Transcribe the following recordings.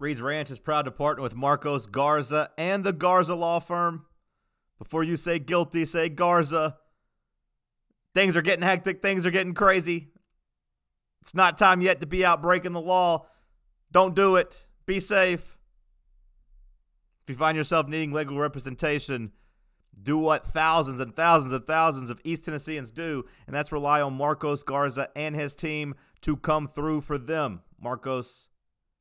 Reed's Ranch is proud to partner with Marcos Garza and the Garza Law Firm. Before you say guilty, say Garza. Things are getting hectic, things are getting crazy. It's not time yet to be out breaking the law. Don't do it. Be safe. If you find yourself needing legal representation, do what thousands and thousands and thousands of East Tennesseans do, and that's rely on Marcos Garza and his team to come through for them. Marcos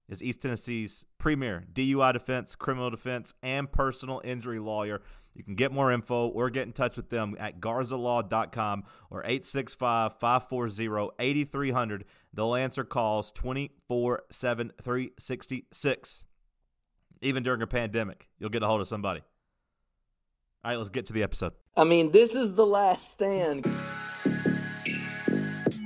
is East Tennessee's premier DUI defense, criminal defense, and personal injury lawyer. You can get more info or get in touch with them at garzalaw.com or 865 540 8300. They'll answer calls 24 7 366. Even during a pandemic, you'll get a hold of somebody. All right, let's get to the episode. I mean, this is the last stand.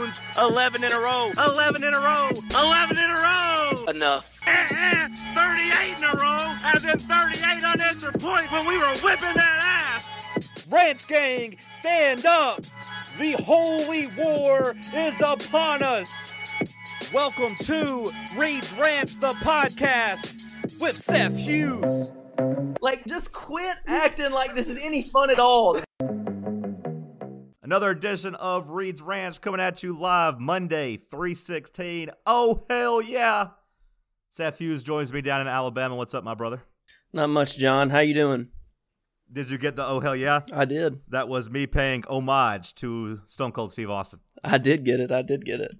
11 in a row. 11 in a row. 11 in a row. Enough. Eh, eh, 38 in a row. As in 38 unanswered points when we were whipping that ass. Ranch Gang, stand up. The holy war is upon us. Welcome to Reed's Ranch, the podcast with Seth Hughes. Like, just quit acting like this is any fun at all. Another edition of Reed's Ranch coming at you live Monday, 316. Oh, hell yeah. Seth Hughes joins me down in Alabama. What's up, my brother? Not much, John. How you doing? Did you get the oh, hell yeah? I did. That was me paying homage to Stone Cold Steve Austin. I did get it. I did get it.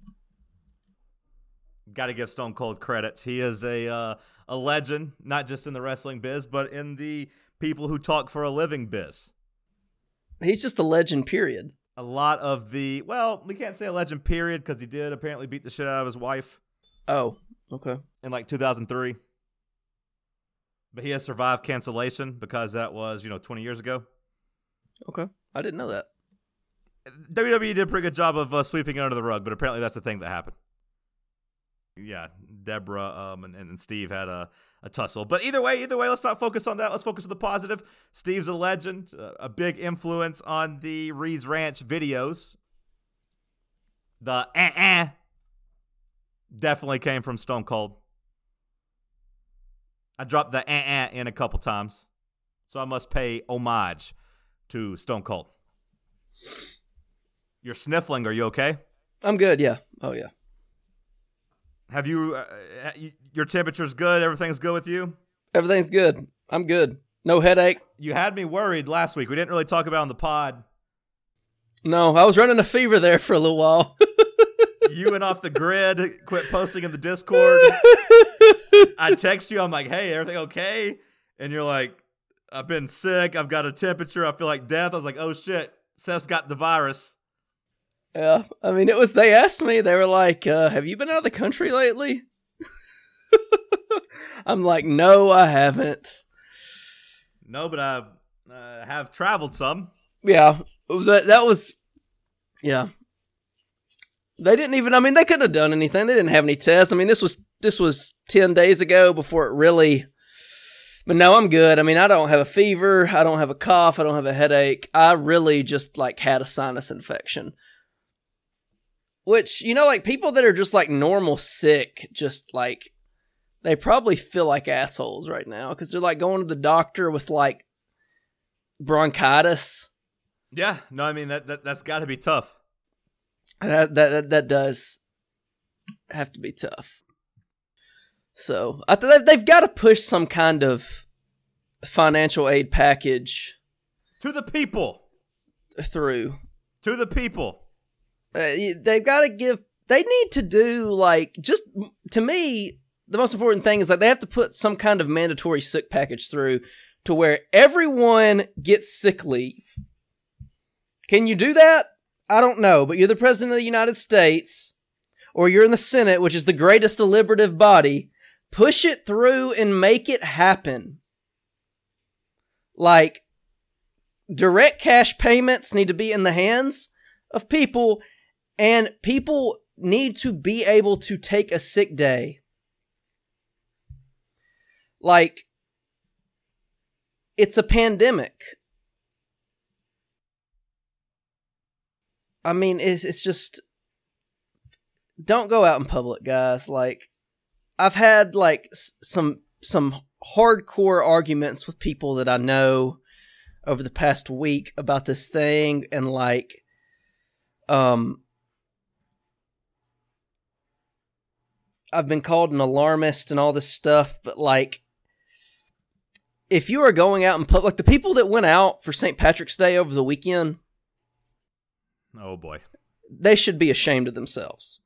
Got to give Stone Cold credit. He is a uh, a legend, not just in the wrestling biz, but in the people who talk for a living biz. He's just a legend, period. A lot of the well, we can't say a legend period because he did apparently beat the shit out of his wife Oh, okay. in like 2003. But he has survived cancellation because that was, you know, 20 years ago. Okay. I didn't know that. WWE did a pretty good job of uh, sweeping it under the rug, but apparently that's a thing that happened. Yeah, Debra um, and, and Steve had a, a tussle. But either way, either way, let's not focus on that. Let's focus on the positive. Steve's a legend, a big influence on the Reed's Ranch videos. The uh-uh definitely came from Stone Cold. I dropped the uh-uh in a couple times, so I must pay homage to Stone Cold. You're sniffling. Are you okay? I'm good. Yeah. Oh, yeah. Have you? Uh, uh, your temperature's good. Everything's good with you. Everything's good. I'm good. No headache. You had me worried last week. We didn't really talk about it on the pod. No, I was running a fever there for a little while. You went off the grid. Quit posting in the Discord. I text you. I'm like, "Hey, everything okay?" And you're like, "I've been sick. I've got a temperature. I feel like death." I was like, "Oh shit, Seth's got the virus." Yeah. I mean, it was, they asked me, they were like, uh, have you been out of the country lately? I'm like, no, I haven't. No, but I uh, have traveled some. Yeah. That, that was, yeah. They didn't even, I mean, they couldn't have done anything. They didn't have any tests. I mean, this was, this was 10 days ago before it really, but no, I'm good. I mean, I don't have a fever. I don't have a cough. I don't have a headache. I really just like had a sinus infection. Which, you know, like people that are just like normal sick, just like they probably feel like assholes right now because they're like going to the doctor with like bronchitis. Yeah, no, I mean that, that that's got to be tough. That, that that does have to be tough. So I th- they've got to push some kind of financial aid package To the people, through. to the people. Uh, they've got to give. They need to do like just to me. The most important thing is that they have to put some kind of mandatory sick package through to where everyone gets sick leave. Can you do that? I don't know, but you're the president of the United States, or you're in the Senate, which is the greatest deliberative body. push it through and make it happen. Like direct cash payments need to be in the hands of people and people need to be able to take a sick day. Like it's a pandemic. I mean, it's it's just don't go out in public, guys. Like I've had like s- some some hardcore arguments with people that I know over the past week about this thing and like um I've been called an alarmist and all this stuff, but like if you are going out in public, like the people that went out for St. Patrick's Day over the weekend, Oh boy. they should be ashamed of themselves.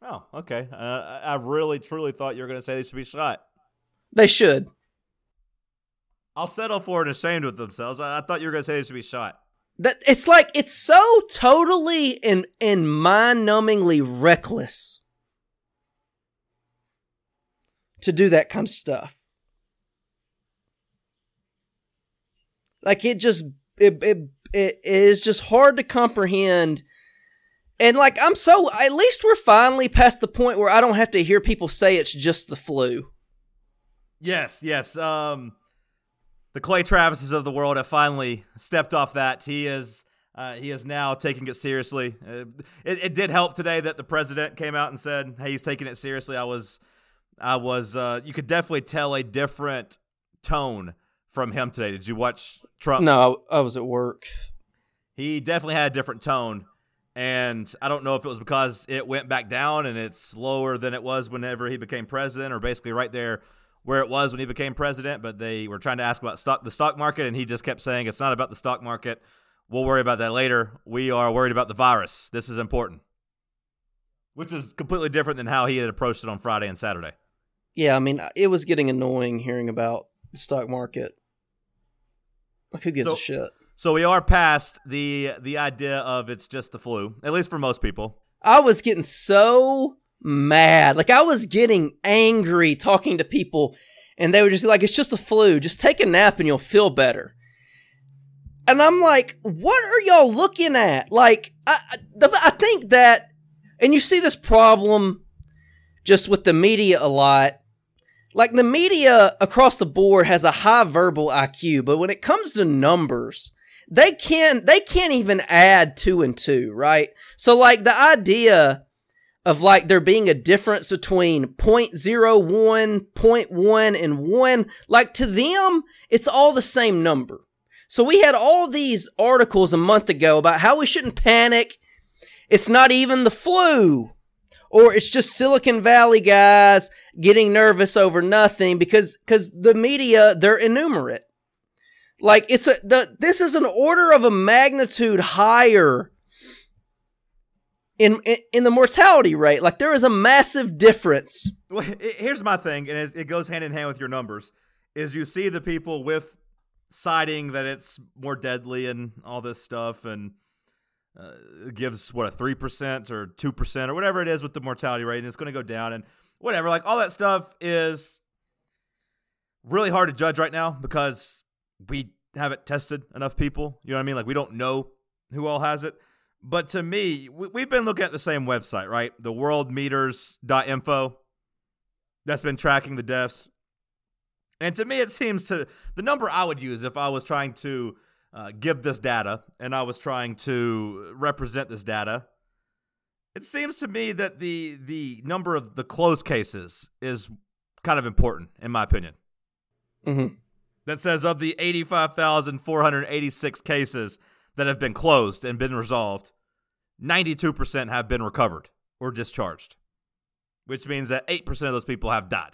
Oh, okay. Uh, I really, truly thought you were going to say they should be shot. They should. I'll settle for it ashamed with themselves. I, I thought you were going to say they should be shot. That it's like it's so totally and and mind-numbingly reckless to do that kind of stuff. Like it just it it, it is just hard to comprehend. And like I'm so at least we're finally past the point where I don't have to hear people say it's just the flu. Yes, yes. Um, the Clay Travises of the world have finally stepped off that. He is. Uh, he is now taking it seriously. Uh, it, it did help today that the president came out and said, "Hey, he's taking it seriously." I was, I was. Uh, you could definitely tell a different tone from him today. Did you watch Trump? No, I, was at work. he definitely had a different tone. And I don't know if it was because it went back down and it's lower than it was whenever he became president, or basically right there where it was when he became president. But they were trying to ask about stock, the stock market, and he just kept saying it's not about the stock market. We'll worry about that later. We are worried about the virus. This is important, which is completely different than how he had approached it on Friday and Saturday. Yeah, I mean, it was getting annoying hearing about the stock market. Like, who gives So- a shit? So we are past the the idea of it's just the flu, at least for most people. I was getting so mad. Like, I was getting angry talking to people, and they were just like, it's just a flu. Just take a nap and you'll feel better. And I'm like, what are y'all looking at? Like, I, I, I think that, and you see this problem just with the media a lot. Like, the media across the board has a high verbal IQ, but when it comes to numbers, they can they can't even add two and two, right? So like the idea of like there being a difference between 0.01, 0.1, and 1, like to them, it's all the same number. So we had all these articles a month ago about how we shouldn't panic. It's not even the flu. Or it's just Silicon Valley guys getting nervous over nothing because because the media they're enumerate. Like it's a the this is an order of a magnitude higher in in, in the mortality rate. Like there is a massive difference. Well, here's my thing, and it, it goes hand in hand with your numbers. Is you see the people with citing that it's more deadly and all this stuff, and uh, gives what a three percent or two percent or whatever it is with the mortality rate, and it's going to go down and whatever. Like all that stuff is really hard to judge right now because we haven't tested enough people. You know what I mean? Like we don't know who all has it. But to me, we, we've been looking at the same website, right? The worldometers.info that's been tracking the deaths. And to me, it seems to the number I would use if I was trying to uh, give this data and I was trying to represent this data. It seems to me that the the number of the closed cases is kind of important, in my opinion. Mm-hmm. That says of the 85,486 cases that have been closed and been resolved, 92% have been recovered or discharged, which means that 8% of those people have died.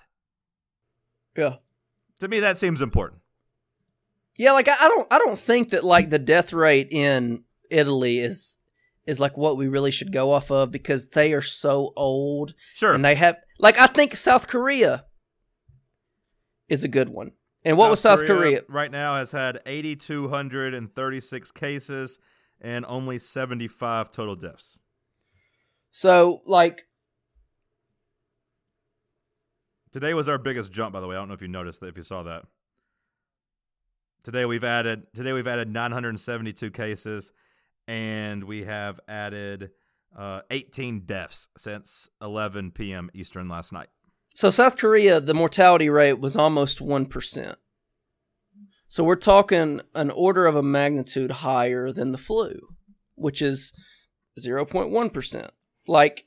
Yeah. To me, that seems important. Yeah, like I, I don't I don't think that like the death rate in Italy is is like what we really should go off of because they are so old Sure. and they have like I think South Korea is a good one. And what was South Korea? right now has had 8,236 cases and only 75 total deaths. So like Today was our biggest jump, by the way. I don't know if you noticed that, if you saw that. Today we've added today we've added 972 cases, and we have added uh, 18 deaths since 11 p.m. Eastern last night. So South Korea, the mortality rate was almost one percent. So we're talking an order of a magnitude higher than the flu, which is zero point one percent. Like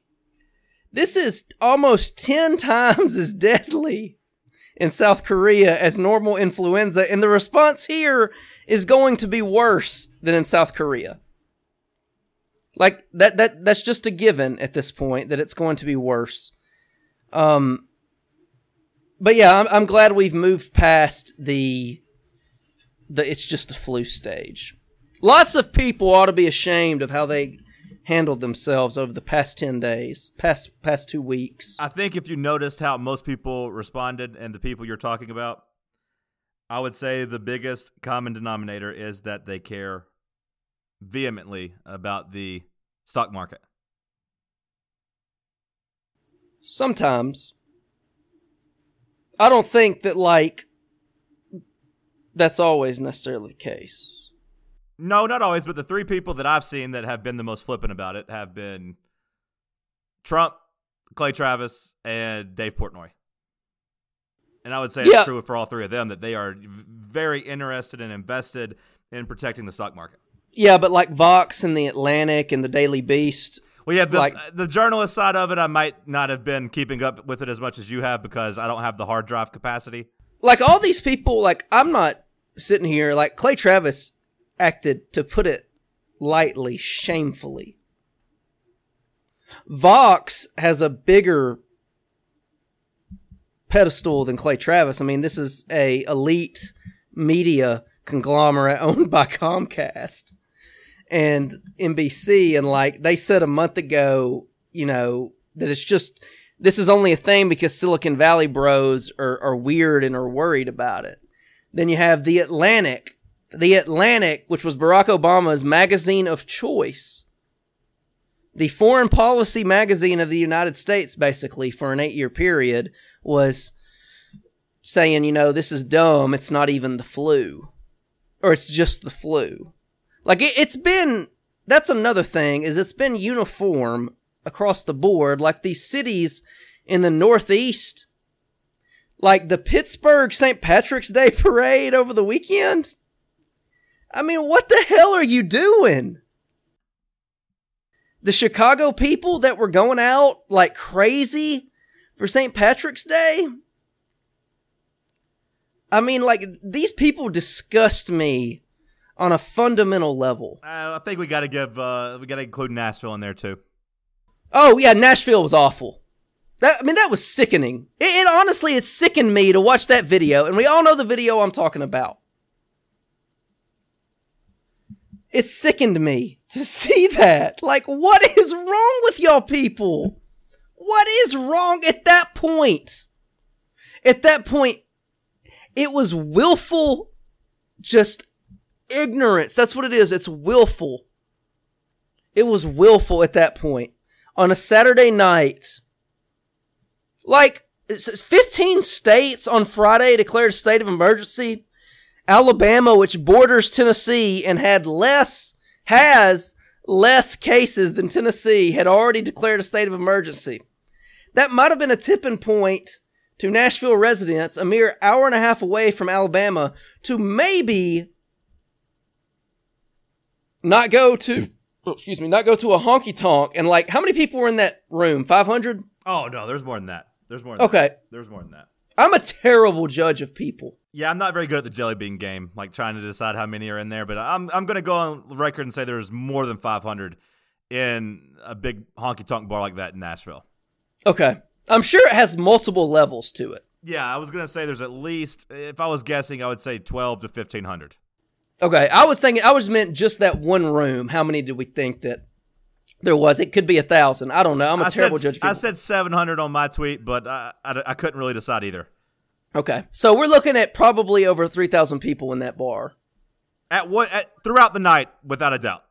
this is almost ten times as deadly in South Korea as normal influenza, and the response here is going to be worse than in South Korea. Like that that that's just a given at this point that it's going to be worse. Um but yeah, I'm, I'm glad we've moved past the the it's just a flu stage. Lots of people ought to be ashamed of how they handled themselves over the past 10 days, past past 2 weeks. I think if you noticed how most people responded and the people you're talking about, I would say the biggest common denominator is that they care vehemently about the stock market. Sometimes I don't think that like that's always necessarily the case. No, not always, but the three people that I've seen that have been the most flippant about it have been Trump, Clay Travis, and Dave Portnoy. And I would say Yeah. it's true for all three of them that they are very interested and invested in protecting the stock market. Yeah, but like Vox and the Atlantic and the Daily Beast, Well, yeah, the, Like- the journalist side of it, I might not have been keeping up with it as much as you have because I don't have the hard drive capacity. like all these people, like I'm not sitting here like Clay Travis acted to put it lightly, shamefully. Vox has a bigger pedestal than Clay Travis. I mean, this is a elite media conglomerate owned by Comcast and NBC and like they said a month ago, you know, that it's just this is only a thing because Silicon Valley bros are, are weird and are worried about it. Then you have The Atlantic. The Atlantic, which was Barack Obama's magazine of choice. The foreign policy magazine of the United States, basically, for an eight year period, was saying, you know, this is dumb. It's not even the flu. Or it's just the flu. Like, it, it's been, that's another thing, is it's been uniform across the board. Like, these cities in the Northeast, like the Pittsburgh St. Patrick's Day parade over the weekend. I mean, what the hell are you doing? The Chicago people that were going out like crazy for St. Patrick's Day. I mean, like, these people disgust me on a fundamental level. Uh, I think we got to give uh, we got to include Nashville in there too. Oh yeah, Nashville was awful. That I mean, that was sickening. It, it honestly, it sickened me to watch that video, and we all know the video I'm talking about. It sickened me to see that. Like, what is wrong with y'all people? What is wrong at that point? At that point, it was willful, just ignorance. That's what it is. It's willful. It was willful at that point on a Saturday night. Like, it says 15 states on Friday declared a state of emergency. Alabama, which borders Tennessee and had less, has less cases than Tennessee, had already declared a state of emergency. That might have been a tipping point to Nashville residents, a mere hour and a half away from Alabama, to maybe not go to, oh, excuse me, not go to a honky tonk. And like, how many people were in that room? 500? Oh no, there's more than that. There's more. Than Okay. that. there's more than that. I'm a terrible judge of people. Yeah, I'm not very good at the jelly bean game, like trying to decide how many are in there. But I'm I'm gonna go on record and say there's more than 500 in a big honky tonk bar like that in Nashville. Okay. I'm sure it has multiple levels to it. Yeah, I was gonna say there's at least, if I was guessing, I would say 12 to 1500. Okay. I was thinking, I was meant just that one room. How many did we think that there was? It could be a thousand. I don't know. I'm a I terrible said judge. I said 700 on my tweet, but I, I, I couldn't really decide either. okay. So we're looking at probably over 3,000 people in that bar. At what at, throughout the night, without a doubt.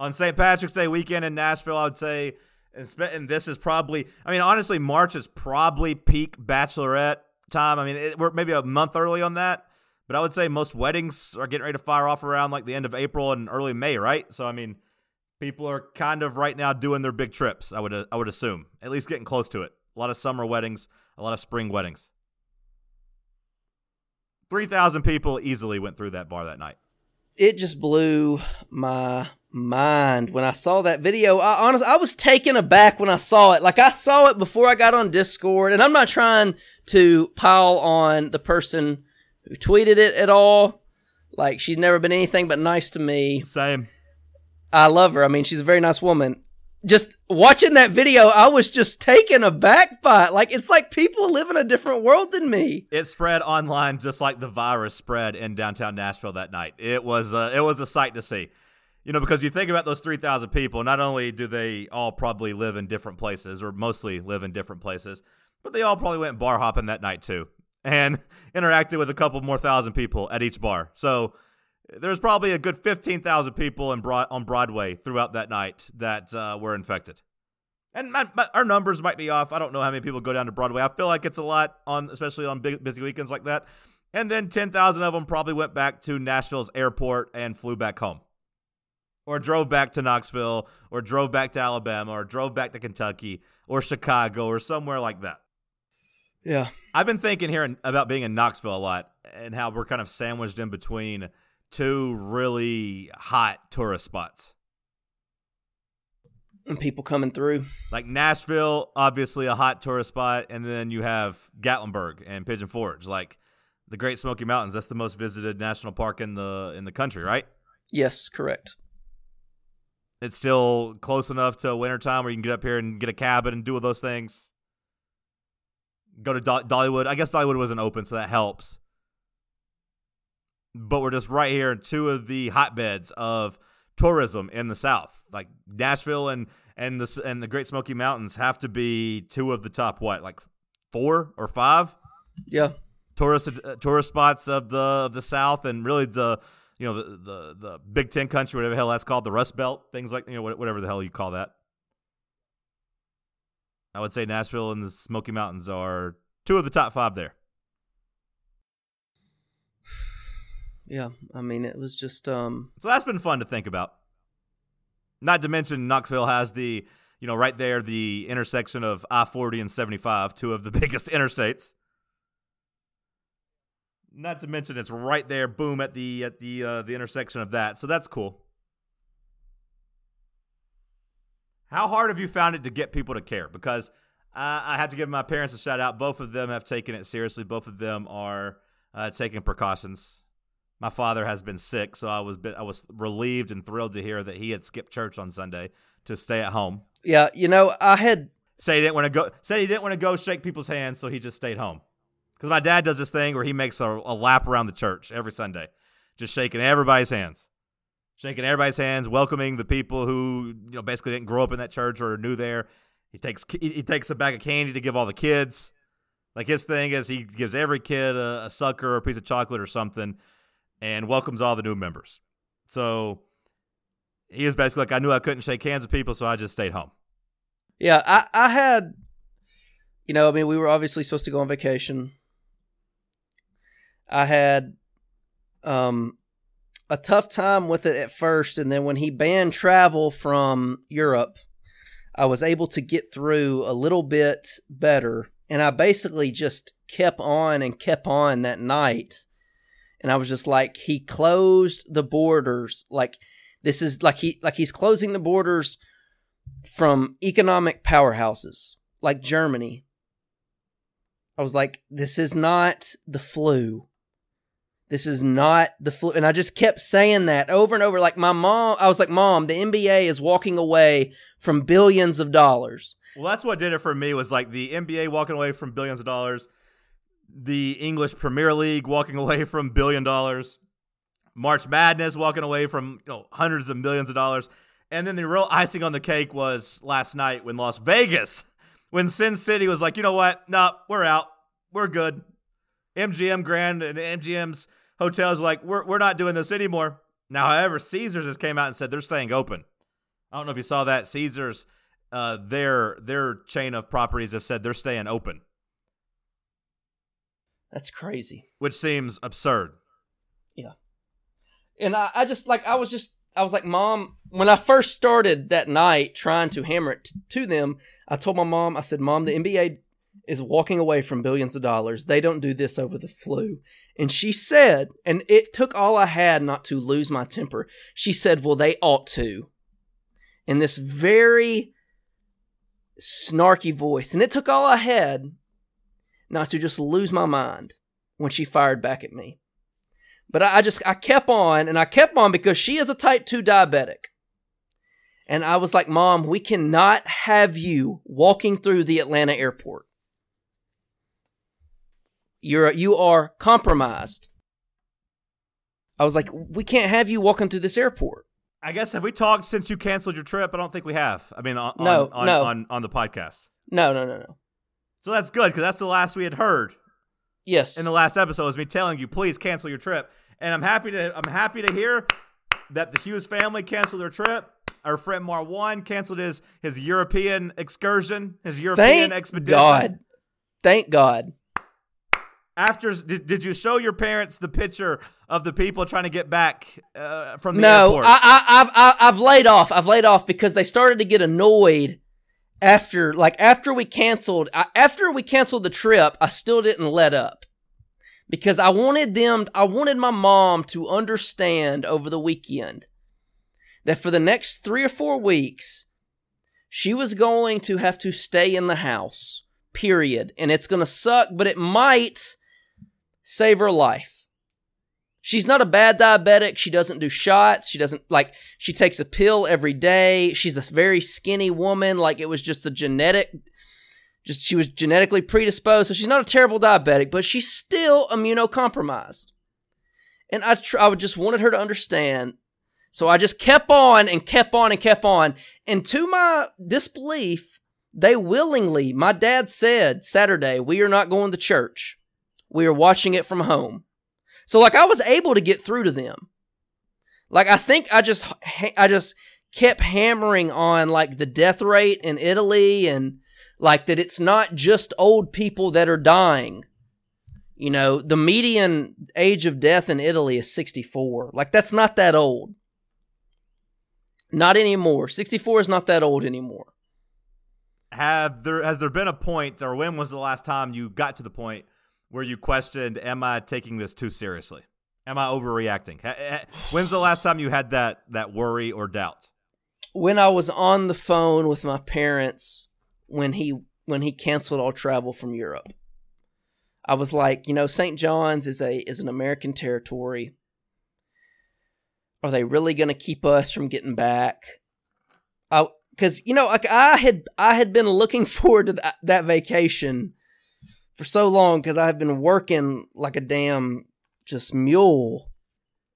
On St. Patrick's Day weekend in Nashville, I would say And, and this is probably, I mean, honestly, March is probably peak bachelorette time. I mean, it, we're maybe a month early on that, but I would say most weddings are getting ready to fire off around like the end of April and early May, right? So, I mean, people are kind of right now doing their big trips. I would, uh, I would assume, at least getting close to it. A lot of summer weddings, a lot of spring weddings. 3,000 people easily went through that bar that night. It just blew my mind when I saw that video. I honestly, I was taken aback when I saw it. Like I saw it before I got on Discord, and I'm not trying to pile on the person who tweeted it at all. Like she's never been anything but nice to me. Same. I love her. I mean, she's a very nice woman. Just watching that video, I was just taken aback by it. Like it's like people live in a different world than me. It spread online just like the virus spread in downtown Nashville that night. It was uh, it was a sight to see. You know, because you think about those 3,000 people, not only do they all probably live in different places or mostly live in different places, but they all probably went bar hopping that night too and interacted with a couple more thousand people at each bar. So there's probably a good 15,000 people in Broad- on Broadway throughout that night that uh, were infected. And my, my, our numbers might be off. I don't know how many people go down to Broadway. I feel like it's a lot on, especially on big, busy weekends like that. And then 10,000 of them probably went back to Nashville's airport and flew back home or drove back to Knoxville, or drove back to Alabama, or drove back to Kentucky, or Chicago, or somewhere like that. Yeah. I've been thinking here about being in Knoxville a lot and how we're kind of sandwiched in between two really hot tourist spots. And people coming through. Like Nashville, obviously a hot tourist spot, and then you have Gatlinburg and Pigeon Forge, like the Great Smoky Mountains. That's the most visited national park in the in the country, right? Yes, correct. It's still close enough to wintertime where you can get up here and get a cabin and do all those things. Go to Do- Dollywood. I guess Dollywood wasn't open, so that helps. But we're just right here in two of the hotbeds of tourism in the South. Like Nashville and and the and the Great Smoky Mountains have to be two of the top what, like four or five Yeah. tourist uh, tourist spots of the of the South, and really the you know the, the the Big Ten country, whatever the hell that's called, the Rust Belt, things like you know whatever the hell you call that. I would say Nashville and the Smoky Mountains are two of the top five there. Yeah. I mean, it was just um So that's been fun to think about. Not to mention Knoxville has the you know right there the intersection of I forty and seventy five, two of the biggest interstates. Not to mention it's right there, boom at the at the uh, the intersection of that. So that's cool. How hard have you found it to get people to care? Because uh, I have to give my parents a shout out. Both of them have taken it seriously. Both of them are uh, taking precautions. My father has been sick, so I was bit, I was relieved and thrilled to hear that he had skipped church on Sunday to stay at home. yeah, you know, I had Say he didn't want to go. Say he didn't want to go shake people's hands, so he just stayed home. Because my dad does this thing where he makes a, a lap around the church every Sunday, just shaking everybody's hands, shaking everybody's hands, welcoming the people who you know basically didn't grow up in that church or are new there. He takes he takes a bag of candy to give all the kids. Like his thing is he gives every kid a, a sucker or a piece of chocolate or something, and welcomes all the new members. So he is basically like I knew I couldn't shake hands with people, so I just stayed home. Yeah, I, I had, you know, I mean, we were obviously supposed to go on vacation. I had um, a tough time with it at first, and then when he banned travel from Europe, I was able to get through a little bit better. And I basically just kept on and kept on that night. And I was just like, he closed the borders. Like, this is like he like he's closing the borders from economic powerhouses like Germany. I was like, this is not the flu. This is not the flu. And I just kept saying that over and over. Like my mom, I was like, Mom, the NBA is walking away from billions of dollars. Well, that's what did it for me was like the NBA walking away from billions of dollars, the English Premier League walking away from billion dollars, March Madness walking away from you know hundreds of millions of dollars, and then the real icing on the cake was last night when Las Vegas, when Sin City was like, you know what, no, we're out, we're good. MGM Grand and MGM's hotels were like, we're we're not doing this anymore. Now, however, Caesars has came out and said they're staying open. I don't know if you saw that. Caesars uh, their their chain of properties have said they're staying open, That's crazy. which seems absurd. Yeah. And I, I just like I was just I was like, Mom, when I first started that night trying to hammer it t- to them, I told my mom, I said, Mom, the NBA is walking away from billions of dollars. They don't do this over the flu. And she said, and it took all I had not to lose my temper. She said, Well, they ought to. In this very snarky voice. And it took all I had not to just lose my mind when she fired back at me. But I, just I kept on and I kept on because she is a type 2 diabetic. And I was like, "Mom, we cannot have you walking through the Atlanta airport. You're you are compromised." I was like, "We can't have you walking through this airport." I guess have we talked since you canceled your trip? I don't think we have. I mean, on No, on, no. on, on the podcast. No, no, no, no. So that's good because that's the last we had heard Yes. in the last episode was me telling you please cancel your trip, and I'm happy to I'm happy to hear that the Hughes family canceled their trip. Our friend Marwan canceled his his European excursion, his European Thank expedition. God. Thank God. After did, did you show your parents the picture of the people trying to get back uh, from the no, airport? I, I, I've, I've laid off. I've laid off because they started to get annoyed after, like, after we canceled. I, after we canceled the trip, I still didn't let up because I wanted them. I wanted my mom to understand over the weekend that for the next three or four weeks, she was going to have to stay in the house. Period, and it's gonna suck, but it might save her life. She's not a bad diabetic. She doesn't do shots. She doesn't like, she takes a pill every day. She's a very skinny woman. Like it was just a genetic, just she was genetically predisposed. So she's not a terrible diabetic, but she's still immunocompromised. And I, tr- I just wanted her to understand. So I just kept on and kept on and kept on. And to my disbelief, they willingly, my dad said Saturday, we are not going to church. We are watching it from home. So like I was able to get through to them. Like I think I just I just kept hammering on like the death rate in Italy and like that it's not just old people that are dying. You know, the median age of death in Italy is 64. Like that's not that old. Not anymore. 64 is not that old anymore. have there has there been a point or when was the last time you got to the point where you questioned am i taking this too seriously am i overreacting when's the last time you had that that worry or doubt when I was on the phone with my parents when he when he canceled all travel from Europe. I was like, you know, St. John's is a is an American territory. Are they really going to keep us from getting back? I cuz you know, like I had I had been looking forward to that, that vacation for so long cuz I have been working like a damn just mule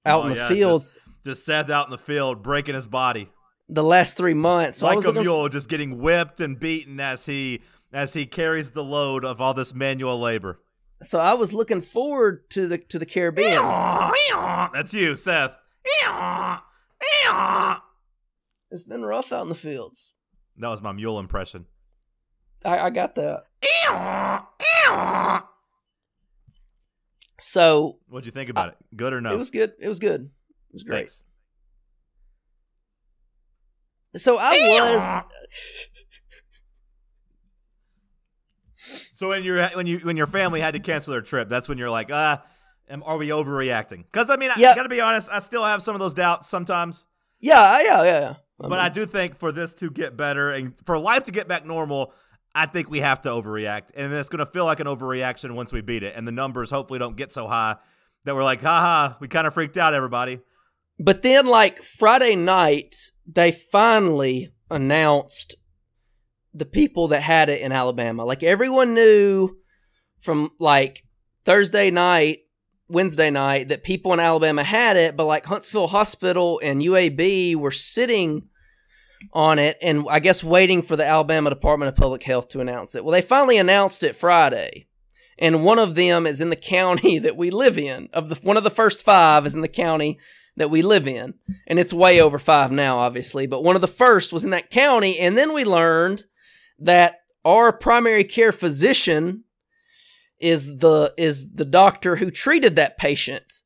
out Oh, in the yeah, fields. just, just seth out in the field breaking his body. The last 3 months. So I like was a mule just getting whipped and beaten as he as he carries the load of all this manual labor. So I was looking forward to the to the Caribbean. that's you seth. It's been rough out in the fields. that was my mule impression I, I got that. So what'd you think about it good or no it was good. It was good. It was great. Thanks. So I was So when you're when you when your family had to cancel their trip, that's when you're like, ah, am, are we overreacting? Because I mean, Yeah. I gotta be honest, I still have some of those doubts sometimes. yeah, yeah, yeah, yeah. But I do think for this to get better and for life to get back normal, I think we have to overreact, and it's gonna feel like an overreaction once we beat it, and the numbers hopefully don't get so high that we're like, haha, we kind of freaked out, everybody. But then, like Friday night, they finally announced the people that had it in Alabama. Like everyone knew from like Thursday night, Wednesday night that people in Alabama had it, but like Huntsville Hospital and UAB were sitting on it and I guess waiting for the Alabama Department of Public Health to announce it. Well, they finally announced it Friday. And one of them is in the county that we live in. Of the one of the first 5 is in the county that we live in. And it's way over five now, obviously. But one of the first was in that county. And then we learned that our primary care physician is the is the doctor who treated that patient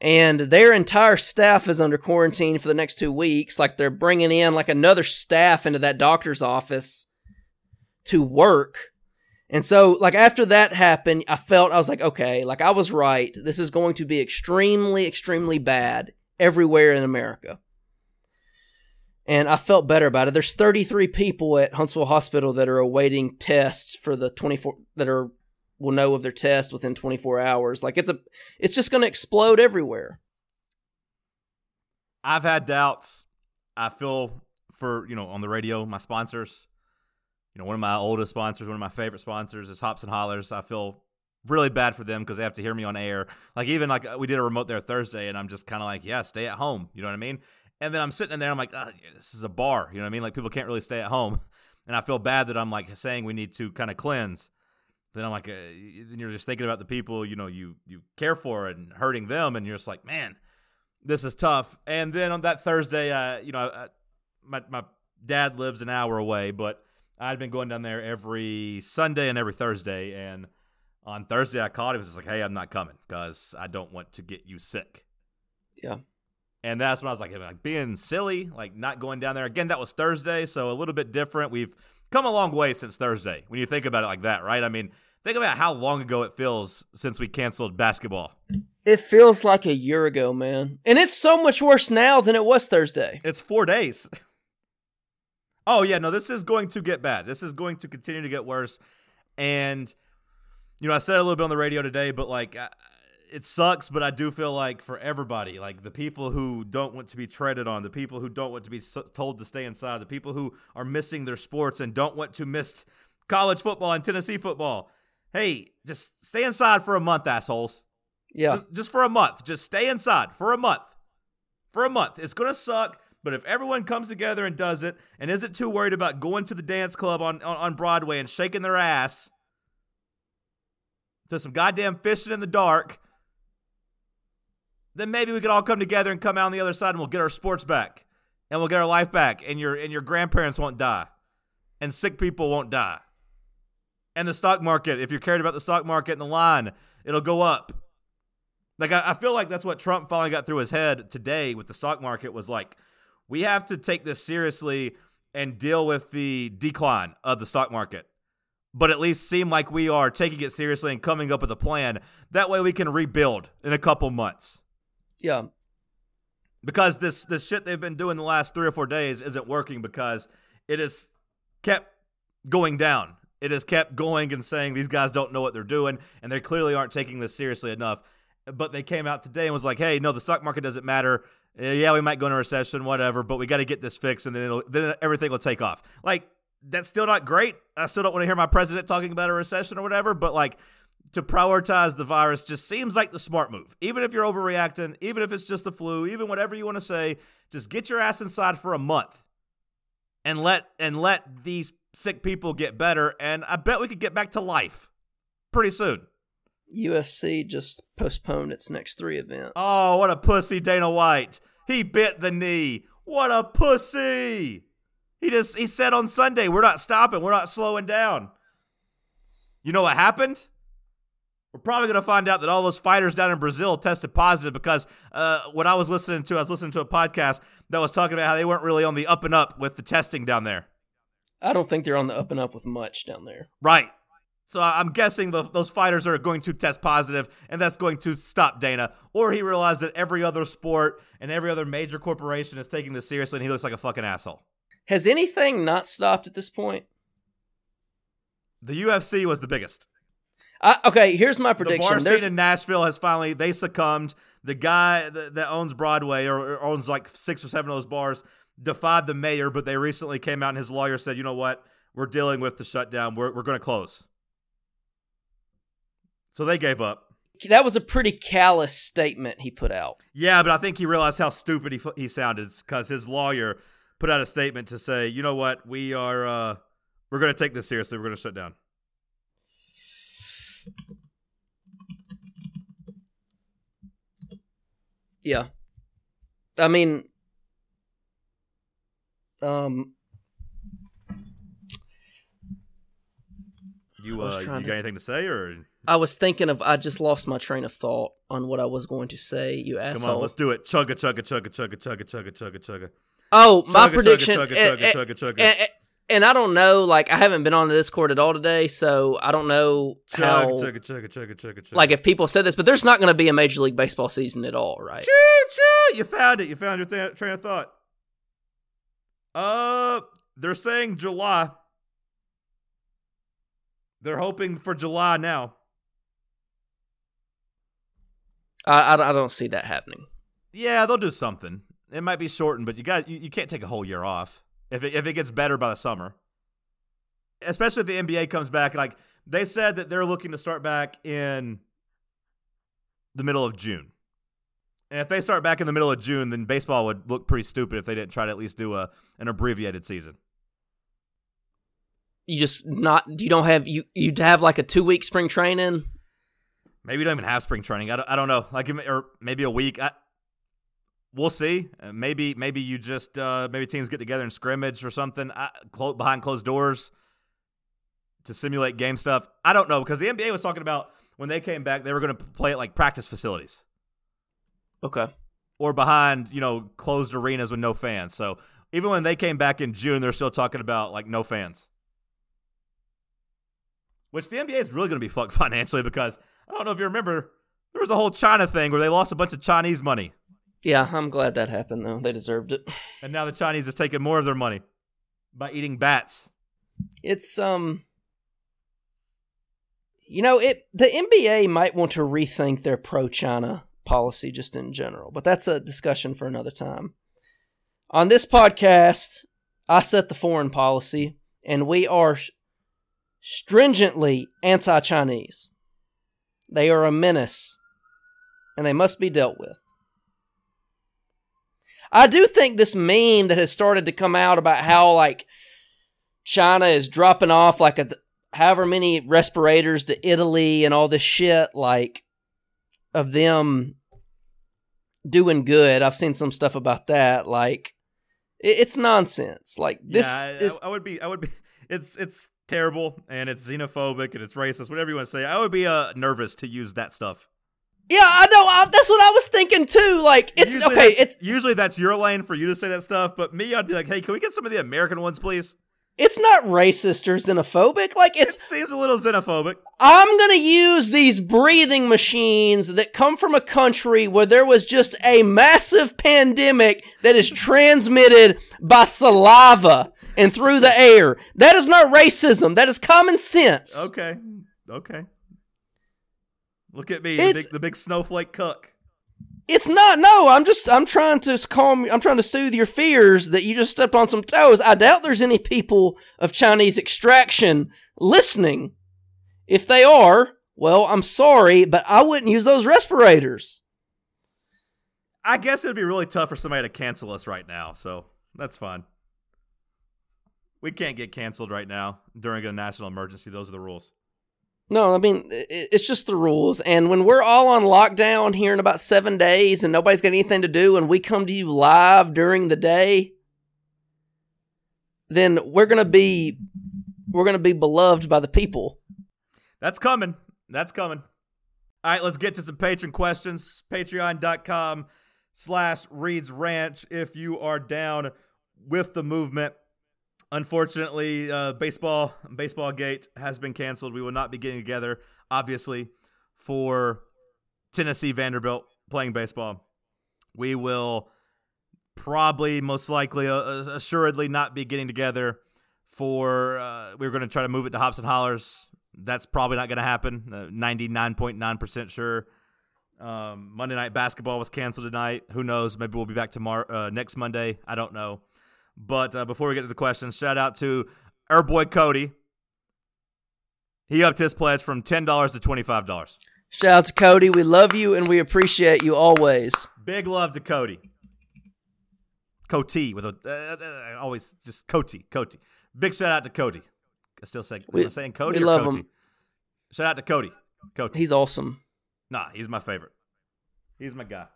and their entire staff is under quarantine for the next two weeks. Like they're bringing in like another staff into that doctor's office to work. And so like after that happened i felt i was like okay like i was right. This is going to be extremely extremely bad everywhere in america. And i felt better about it. There's 33 people at huntsville hospital that are awaiting tests for the 24 that are will know of their test within 24 hours. Like it's a, it's just going to explode everywhere. I've had doubts. I feel for you know on the radio, my sponsors. You know, one of my oldest sponsors, one of my favorite sponsors is Hops and Hollers. I feel really bad for them because they have to hear me on air. Like even like we did a remote there Thursday, and I'm just kind of like, yeah, stay at home. You know what I mean? And then I'm sitting in there, I'm like, this is a bar. You know what I mean? Like people can't really stay at home, and I feel bad that I'm like saying we need to kind of cleanse then I'm like, uh, then you're just thinking about the people you know you you care for and hurting them, and you're just like, man, this is tough. And then on that Thursday, uh, you know, uh, my my dad lives an hour away, but I'd been going down there every Sunday and every Thursday, and on Thursday I called him. Was like, hey, I'm not coming because I don't want to get you sick. Yeah. And that's when I was like, like being silly, like not going down there again. That was Thursday, so a little bit different. We've come a long way since Thursday when you think about it like that, right? I mean, Think about how long ago it feels since we canceled basketball. It feels like a year ago, man. And it's so much worse now than it was Thursday. It's four days. oh, yeah, no, this is going to get bad. This is going to continue to get worse. And, you know, I said a little bit on the radio today, but like, it sucks, but I do feel like for everybody, like the people who don't want to be treaded on, the people who don't want to be told to stay inside, the people who are missing their sports and don't want to miss college football and Tennessee football hey, just stay inside for a month, assholes. Yeah. Just, just for a month. Just stay inside for a month. For a month. It's going to suck, but if everyone comes together and does it and isn't too worried about going to the dance club on, on, on Broadway and shaking their ass to some goddamn fishing in the dark, then maybe we could all come together and come out on the other side and we'll get our sports back and we'll get our life back and your and your grandparents won't die and sick people won't die and the stock market. If you're cared about the stock market and the line, it'll go up. Like I, I feel like that's what Trump finally got through his head today with the stock market was like, we have to take this seriously and deal with the decline of the stock market. But at least seem like we are taking it seriously and coming up with a plan. That way we can rebuild in a couple months. Yeah. Because this this shit they've been doing the last three or four days isn't working because it has kept going down it has kept going and saying these guys don't know what they're doing and they clearly aren't taking this seriously enough. But they came out today and was like, "Hey, no, the stock market doesn't matter. Yeah, we might go into recession, whatever, but we got to get this fixed, and then it'll, then everything will take off." Like that's still not great. I still don't want to hear my president talking about a recession or whatever, but like to prioritize the virus just seems like the smart move. Even if you're overreacting, even if it's just the flu, even whatever you want to say, just get your ass inside for a month and let and let these sick people get better, and I bet we could get back to life pretty soon. UFC just postponed its next three events. Oh, what a pussy, Dana White. He bit the knee. What a pussy. He just he said on Sunday, we're not stopping, we're not slowing down. You know what happened? We're probably going to find out that all those fighters down in Brazil tested positive because uh, what I was listening to, I was listening to a podcast that was talking about how they weren't really on the up and up with the testing down there. I don't think they're on the up and up with much down there. Right. So I'm guessing the, those fighters are going to test positive, and that's going to stop Dana. Or he realized that every other sport and every other major corporation is taking this seriously, and he looks like a fucking asshole. Has anything not stopped at this point? The UFC was the biggest. Uh, okay, here's my prediction. The bar There's... scene in Nashville has finally they succumbed. The guy that, that owns Broadway or, or owns like six or seven of those bars defied the mayor, but they recently came out and his lawyer said, you know what? We're dealing with the shutdown. We're, we're going to close. So they gave up. That was a pretty callous statement he put out. Yeah, but I think he realized how stupid he, he sounded because his lawyer put out a statement to say, you know what? We are, uh, we're going to take this seriously. We're going to shut down. Yeah. I mean, um, You uh, you got to- anything to say or I was thinking of. I just lost my train of thought on what I was going to say. You asshole. come on, let's do it. Chugga chugga chugga chugga chugga chugga chugga chugga. oh, my Chugga, prediction. And, I don't know. Like, I haven't been on the Discord at all today, so I don't know how. Chugga chugga chugga chugga chugga chugga. Like, if people have said this, but there's not going to be a Major League Baseball season at all, right? Choo choo! You found it. You found your th- train of thought. Uh, they're saying July. They're hoping for July now. I, I, I don't see that happening. Yeah, they'll do something. It might be shortened, but you got you, you can't take a whole year off if it, if it gets better by the summer. Especially if the NBA comes back. Like they said that they're looking to start back in the middle of June. And if they start back in the middle of June, then baseball would look pretty stupid if they didn't try to at least do a an abbreviated season. You just not. You don't have. You you'd have like a two week spring training. Maybe you don't even have spring training. I don't, I don't know. Like or maybe a week. I, we'll see. Uh, maybe maybe you just uh, maybe teams get together and scrimmage or something I, behind closed doors to simulate game stuff. I don't know because the NBA was talking about when they came back they were going to play at like practice facilities Okay. or behind you know closed arenas with no fans. So even when they came back in June, they're still talking about like no fans. Which the NBA is really going to be fucked financially because I don't know if you remember there was a whole China thing where they lost a bunch of Chinese money, Yeah, I'm glad that happened though. They deserved it. and now the Chinese is taking more of their money by eating bats. It's um. You know, it the NBA might want to rethink their pro-China policy just in general, but that's a discussion for another time. On this podcast, I set the foreign policy, and we are stringently anti-Chinese. They are a menace, and they must be dealt with. I do think this meme that has started to come out about how like China is dropping off like a however many respirators to Italy and all this shit like of them doing good. I've seen some stuff about that. Like it, it's nonsense. Like this yeah, I, is I, I would be. I would be. It's it's terrible and it's xenophobic and it's racist. Whatever you want to say, I would be uh, nervous to use that stuff. Yeah. I know. I, that's what I was thinking too. Like it's Usually okay. that's- It's usually that's your lane for you to say that stuff, but me, I'd be like, hey, can we get some of the American ones, please? it's not racist or xenophobic. Like It seems a little xenophobic. I'm going to use these breathing machines that come from a country where there was just a massive pandemic that is transmitted by saliva and through the air. That is not racism. That is common sense. Okay, okay. Look at me, the big, the big snowflake cuck. It's not. No, I'm just. I'm trying to calm. I'm trying to soothe your fears that you just stepped on some toes. I doubt there's any people of Chinese extraction listening. If they are, well, I'm sorry, but I wouldn't use those respirators. I guess it'd be really tough for somebody to cancel us right now, so that's fine. We can't get canceled right now during a national emergency. Those are the rules. No, I mean it's just the rules. And when we're all on lockdown here in about seven days, and nobody's got anything to do, and we come to you live during the day, then we're gonna be we're gonna be beloved by the people. That's coming. That's coming. All right, let's get to some patron questions. Patreon.com slash Reed's Ranch if you are down with the movement. Unfortunately, uh, baseball baseball gate has been canceled. We will not be getting together, obviously, for Tennessee Vanderbilt playing baseball. We will probably, most likely, uh, uh, assuredly, not be getting together for. Uh, we are going to try to move it to Hops and Hollers. That's probably not going to happen. Ninety nine point nine percent sure. Um, Monday night basketball was canceled tonight. Who knows? Maybe we'll be back tomorrow, uh, next Monday. I don't know. But uh, before we get to the questions, shout out to our boy Cody. He upped his pledge from ten dollars to twenty five dollars. Shout out to Cody. We love you and we appreciate you always. Big love to Cody. Cody with a uh, uh, always just Cody, Cody. Big shout out to Cody. I still say We- am I saying Cody we or love Cody? him. Shout out to Cody. Cody. He's awesome. Nah, he's my favorite. He's my guy.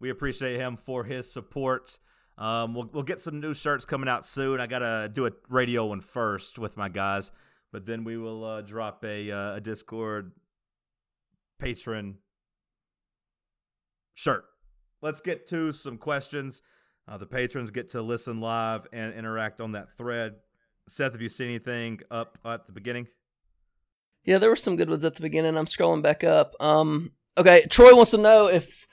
We appreciate him for his support. Um, we'll we'll get some new shirts coming out soon. I gotta do a radio one first with my guys, but then we will uh, drop a uh, a Discord patron shirt. Let's get to some questions. Uh, the patrons get to listen live and interact on that thread. Seth, have you seen anything up at the beginning? Yeah, there were some good ones at the beginning. I'm scrolling back up. Um, okay, Troy wants to know if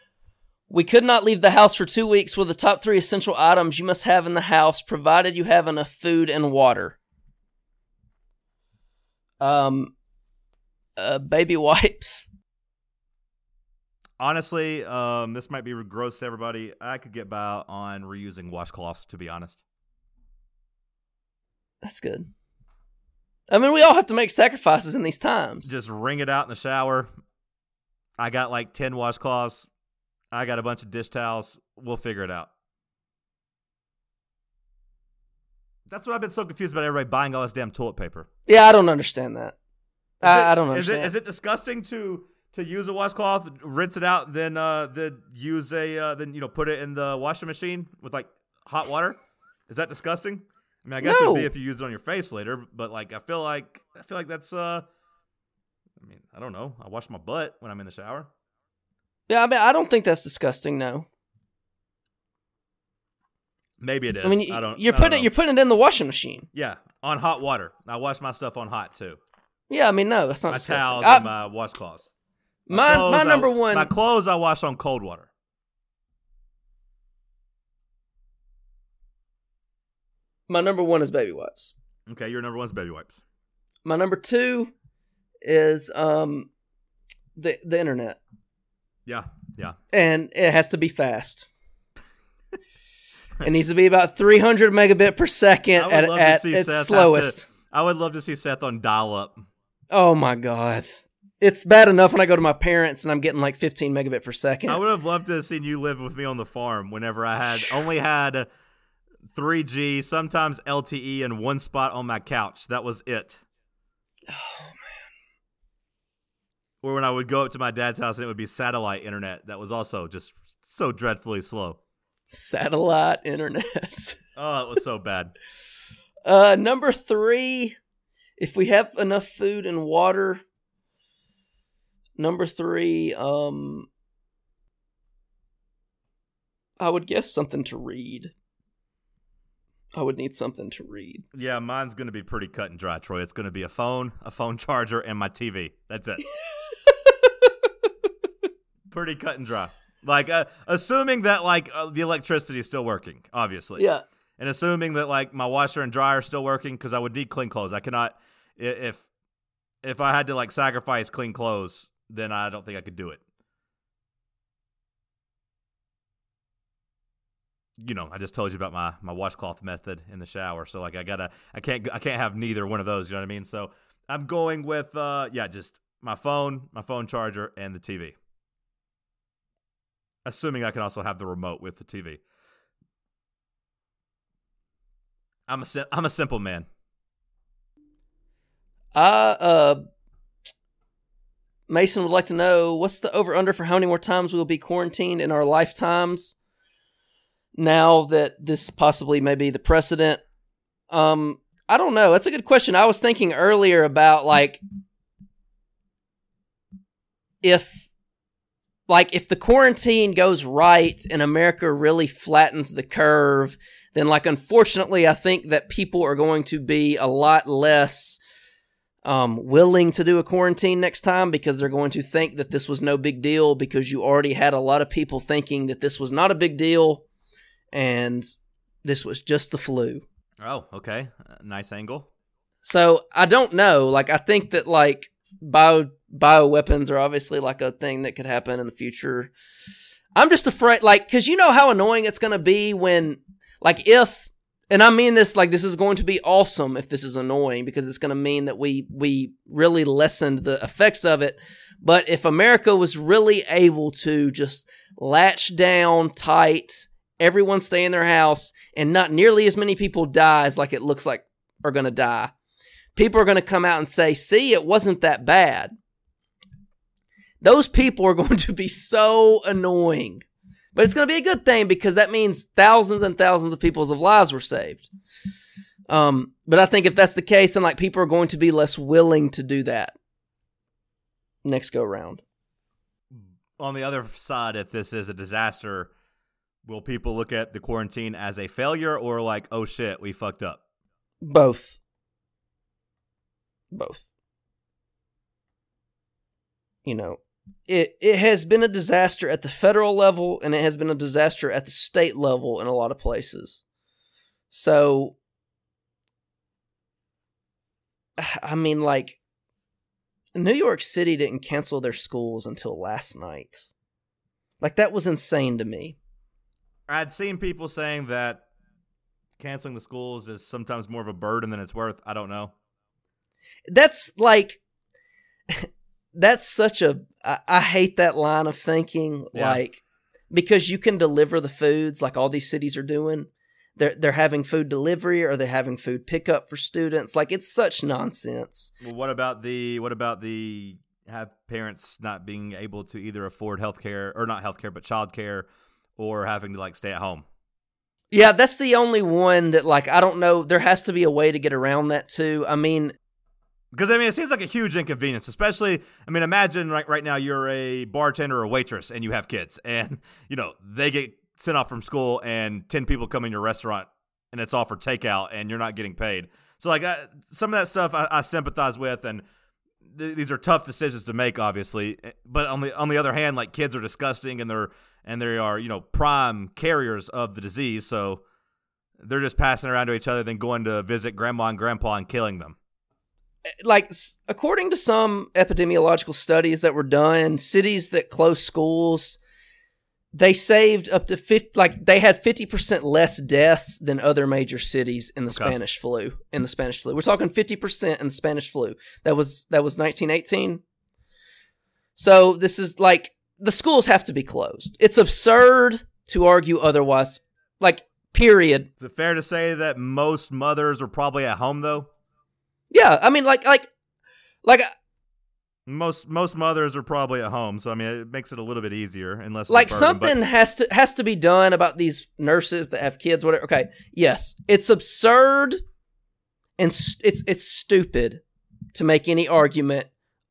we could not leave the house for two weeks with the top three essential items you must have in the house, provided you have enough food and water. Um, uh, baby wipes. Honestly, um, this might be gross to everybody. I could get by on reusing washcloths, to be honest. That's good. I mean, we all have to make sacrifices in these times. Just wring it out in the shower. I got like 10 washcloths. I got a bunch of dish towels. We'll figure it out. That's what I've been so confused about everybody buying all this damn toilet paper. yeah, I don't understand that. I, it- I don't understand. Is it, is it disgusting to to use a washcloth, rinse it out, then uh then use a uh, then you know put it in the washing machine with like hot water? Is that disgusting? I mean, I guess it'd be if you use it on your face later, but like I feel like I feel like that's uh I mean, I don't know. I wash my butt when I'm in the shower. Yeah, I mean, I don't think that's disgusting. No, Maybe it is. I mean, I y- don't. you're I don't putting it, you're putting it in the washing machine. yeah, on hot water. I wash my stuff on hot too. Yeah, I mean, no, that's not My disgusting. towels I- and my washcloths. my clothes, my I- number one. My clothes I wash on cold water. my number one is baby wipes. Okay, your number one's baby wipes. My number two is um the the internet, Yeah, yeah. and it has to be fast. it needs to be about 300 megabit per second at, at its Seth slowest. To, I would love to see Seth on dial up. Oh my god. It's bad enough when I go to my parents and I'm getting like 15 megabit per second. I would have loved to have seen you live with me on the farm whenever I had only had 3G, sometimes LTE, and one spot on my couch. That was it. Oh, Or when I would go up to my dad's house and it would be satellite internet that was also just so dreadfully slow. Satellite internet. Oh, it was so bad. uh, number three, if we have enough food and water. Number three, um, I would guess something to read. I would need something to read. Yeah, mine's going to be pretty cut and dry, Troy. It's going to be a phone, a phone charger, and my TV. That's it. pretty cut and dry. Like, uh, assuming that like uh, the electricity is still working, obviously. Yeah. And assuming that like my washer and dryer are still working, because I would need clean clothes. I cannot, if if I had to like sacrifice clean clothes, then I don't think I could do it. You know, I just told you about my my washcloth method in the shower. So like, I gotta, I can't, I can't have neither one of those. You know what I mean? So I'm going with, uh, yeah, just my phone, my phone charger, and the TV. Assuming I can also have the remote with the TV. I'm a I'm a simple man. I uh Mason would like to know what's the over under for how many more times we will be quarantined in our lifetimes now that this possibly may be the precedent. Um I don't know. That's a good question. I was thinking earlier about like if like if the quarantine goes right and America really flattens the curve, then like unfortunately I think that people are going to be a lot less um, willing to do a quarantine next time because they're going to think that this was no big deal because you already had a lot of people thinking that this was not a big deal and this was just the flu. Oh, okay. Uh, nice angle. So I don't know. Like I think that like bio bioweapons are obviously like a thing that could happen in the future. I'm just afraid like cuz you know how annoying it's going to be when like if and I mean this like this is going to be awesome if this is annoying because it's going to mean that we we really lessened the effects of it. But if America was really able to just latch down tight, everyone stay in their house, and not nearly as many people die as like it looks like are going to die, people are going to come out and say, "See, it wasn't that bad." Those people are going to be so annoying But it's going to be a good thing because that means thousands and thousands of people's lives were saved. Um, but I think if that's the case, then like people are going to be less willing to do that next go round. On the other side, if this is a disaster, will people look at the quarantine as a failure or like, oh shit, we fucked up? Both. Both. You know, it it has been a disaster at the federal level and it has been a disaster at the state level in a lot of places. So I mean like New York City didn't cancel their schools until last night. Like that was insane to me. I'd seen people saying that canceling the schools is sometimes more of a burden than it's worth. I don't know. That's like that's such a I, I hate that line of thinking Yeah. like because you can deliver the foods like all these cities are doing. They're they're having food delivery or they're having food pickup for students. Like it's such nonsense. Well, what about the what about the have parents not being able to either afford healthcare or not healthcare but childcare or having to like stay at home? yeah that's the only one that like i don't know. There has to be a way to get around that too. I mean Because I mean, it seems like a huge inconvenience, especially. I mean, imagine right right now you're a bartender or a waitress and you have kids, and you know they get sent off from school, and ten people come in your restaurant, and it's all for takeout, and you're not getting paid. So like uh, some of that stuff, I, I sympathize with, and th- these are tough decisions to make, obviously. But on the on the other hand, like kids are disgusting, and they're and they are you know prime carriers of the disease, so they're just passing around to each other, then going to visit grandma and grandpa and killing them. Like according to some epidemiological studies that were done cities that closed schools they saved up to 50 like they had 50% less deaths than other major cities in the Okay. spanish flu in the spanish flu. We're talking 50% in the spanish flu. That was that was 1918 so this is like the schools have to be closed. It's absurd to argue otherwise. Like period. Is it fair to say that most mothers are probably at home though? Yeah i mean like like like Most most mothers are probably at home, so I mean it makes it a little bit easier unless like burden, something but- has to has to be done about these nurses that have kids whatever okay yes it's absurd and s- it's it's stupid to make any argument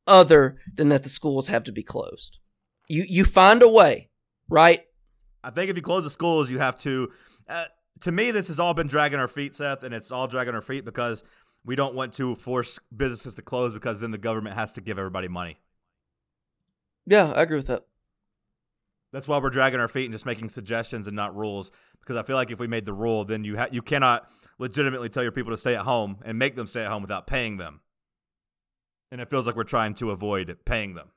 other than that the schools have to be closed you you find a way right I think if you close the schools, you have to. Uh, to me, this has all been dragging our feet, Seth, and it's all dragging our feet because we don't want to force businesses to close because then the government has to give everybody money. yeah i agree with that That's why we're dragging our feet and just making suggestions and not rules. Because I feel like if we made the rule, then you ha- you cannot legitimately tell your people to stay at home and make them stay at home without paying them. And it feels like we're trying to avoid paying them.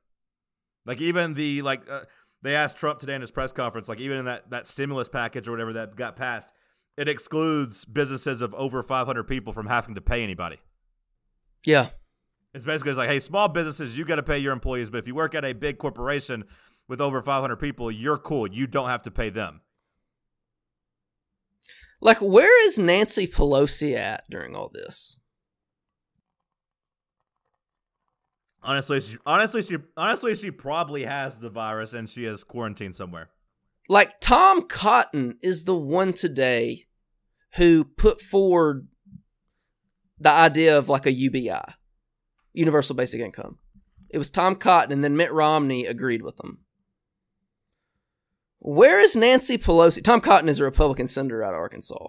Like even the like uh, they asked Trump today in his press conference, like even in that that stimulus package or whatever that got passed, it excludes businesses of over 500 people from having to pay anybody. yeah It's basically it's like, hey, small businesses, you got to pay your employees, but if you work at a big corporation with over 500 people, you're cool. You don't have to pay them. like where is nancy pelosi at during all this Honestly, she, honestly, she honestly she probably has the virus and she is quarantined somewhere. Like Tom Cotton is the one today who put forward the idea of like a UBI, universal basic income. It was Tom Cotton, and then Mitt Romney agreed with him. Where is Nancy Pelosi? Tom Cotton is a Republican senator out of Arkansas.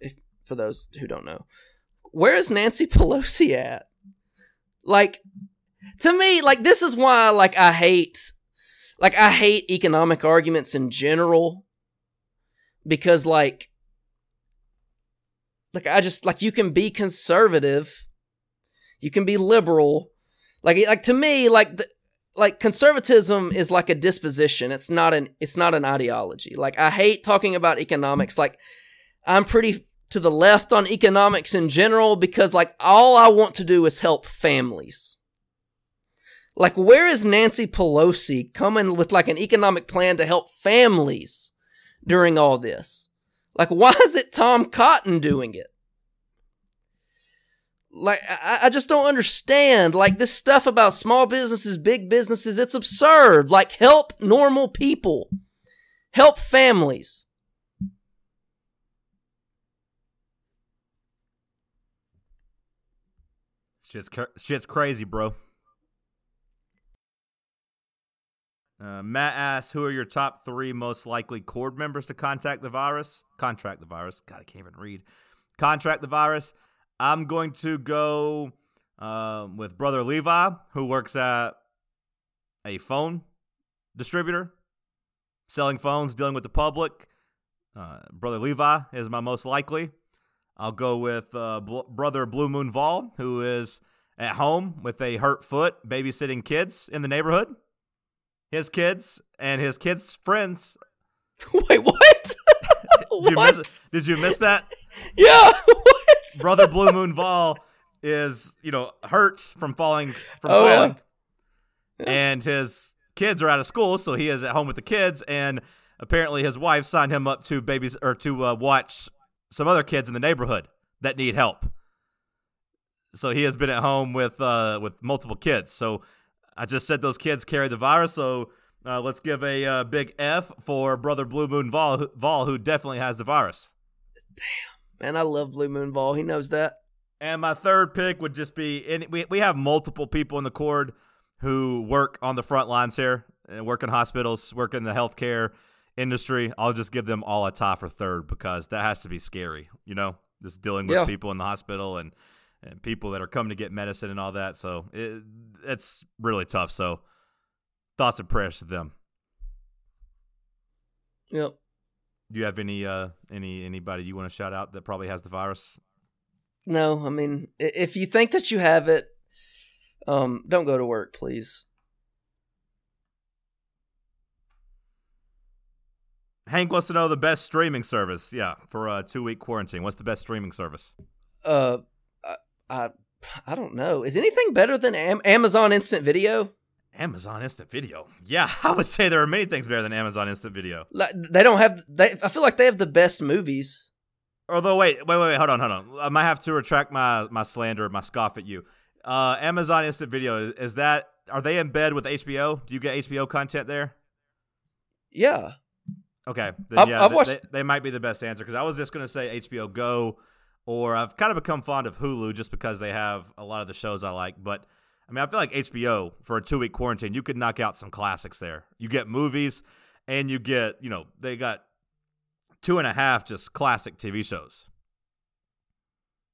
If for those who don't know, where is Nancy Pelosi at? Like, to me, like this is why, like I hate like I hate economic arguments in general because like like I just like you can be conservative, you can be liberal, like like to me like the, like conservatism is like a disposition. It's not an it's not an ideology. Like I hate talking about economics. Like I'm pretty to the left on economics in general because like all I want to do is help families. Like, where is Nancy Pelosi coming with like an economic plan to help families during all this? Like, why is it Tom Cotton doing it? Like, I, I just don't understand. Like, this stuff about small businesses, big businesses, it's absurd. Like, help normal people. help families. Shit's shit's crazy, bro. Uh, Matt asks, "Who are your top three most likely cord members to contact the virus? Contract the virus. God, I can't even read. Contract the virus. I'm going to go um, with brother Levi, who works at a phone distributor, selling phones, dealing with the public. Uh, brother Levi is my most likely. I'll go with uh, bl- brother Blue Moon Vol, who is at home with a hurt foot, babysitting kids in the neighborhood. His kids and his kids' friends. Wait, what? Did you, what? miss, did you miss that? Yeah. what? brother Blue Moon Vol is, you know, hurt from falling from Oh, yeah. And his kids are out of school, so he is at home with the kids and apparently his wife signed him up to babies or to uh, watch some other kids in the neighborhood that need help. So he has been at home with uh, with multiple kids. So I just said those kids carry the virus. So uh, let's give a uh, big F for brother Blue Moon Vol, Vol, who definitely has the virus. Damn, man, I love Blue Moon Vol. He knows that. And my third pick would just be and we we have multiple people in the cord who work on the front lines here, and work in hospitals, work in the healthcare industry. I'll just give them all a tie for third because that has to be scary, you know, just dealing with Yeah. people in the hospital and and people that are coming to get medicine and all that. So it, it's really tough. So thoughts and prayers to them. Yep. Do you have any uh any anybody you want to shout out that probably has the virus? No, I mean, if you think that you have it, um, don't go to work, please. Hank wants to know the best streaming service. Yeah, for a two week quarantine. What's the best streaming service? Uh, I, I, don't know. Is anything better than Am- Amazon Instant Video? Amazon Instant Video. Yeah, I would say there are many things better than Amazon Instant Video. Like, they don't have. They. I feel like they have the best movies. Although, wait, wait, wait, wait, hold on, hold on. I might have to retract my my slander, my scoff at you. Uh, Amazon Instant Video is that? Are they in bed with HBO? Do you get HBO content there? Yeah. Okay, then I've- yeah, I've th- watched- they, they might be the best answer because I was just gonna say HBO Go, or I've kind of become fond of Hulu just because they have a lot of the shows I like. But I mean, I feel like HBO for a two week quarantine, you could knock out some classics there. You get movies, and you get you know they got two and a half just classic TV shows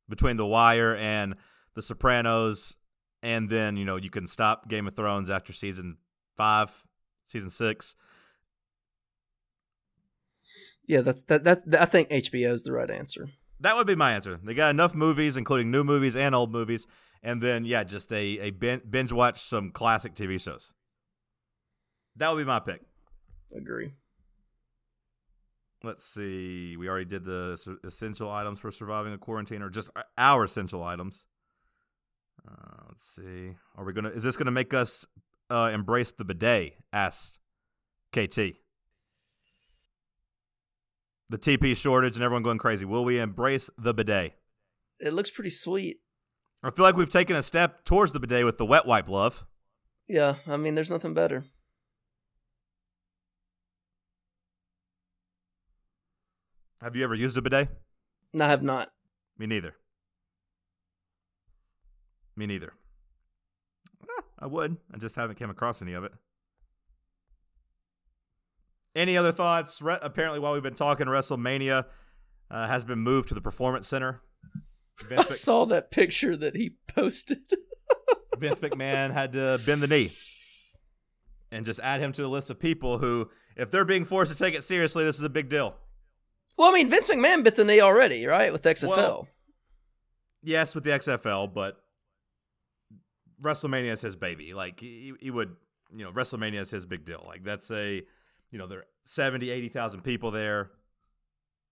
between The Wire and The Sopranos, and then you know you can stop Game of Thrones after season five, season six. Yeah. That's that. That. I think HBO is the right answer. That would be my answer. They got enough movies, including new movies and old movies, and then yeah, just a a binge watch some classic TV shows. That would be my pick. Agree. Let's see. We already did the essential items for surviving a quarantine, or just our essential items. Uh, let's see. Are we gonna? Is this gonna make us uh, embrace the bidet? Asked KT. The TP shortage and everyone going crazy. Will we embrace the bidet? It looks pretty sweet. I feel like we've taken a step towards the bidet with the wet wipe love. Yeah. I mean, there's nothing better. Have you ever used a bidet? No, I have not. Me neither. Me neither. Eh, I would. I just haven't came across any of it. Any other thoughts? Re- apparently, while we've been talking, WrestleMania uh, has been moved to the Performance Center. Vince, I Mc- saw that picture that he posted. Vince McMahon had to bend the knee and just add him to the list of people who, if they're being forced to take it seriously, this is a big deal. well, I mean, Vince McMahon bit the knee already, right? With XFL. Well- yes, with the XFL, but WrestleMania is his baby. Like he, he would, you know, WrestleMania is his big deal. Like that's a, you know, there are 70, 80,000 people there.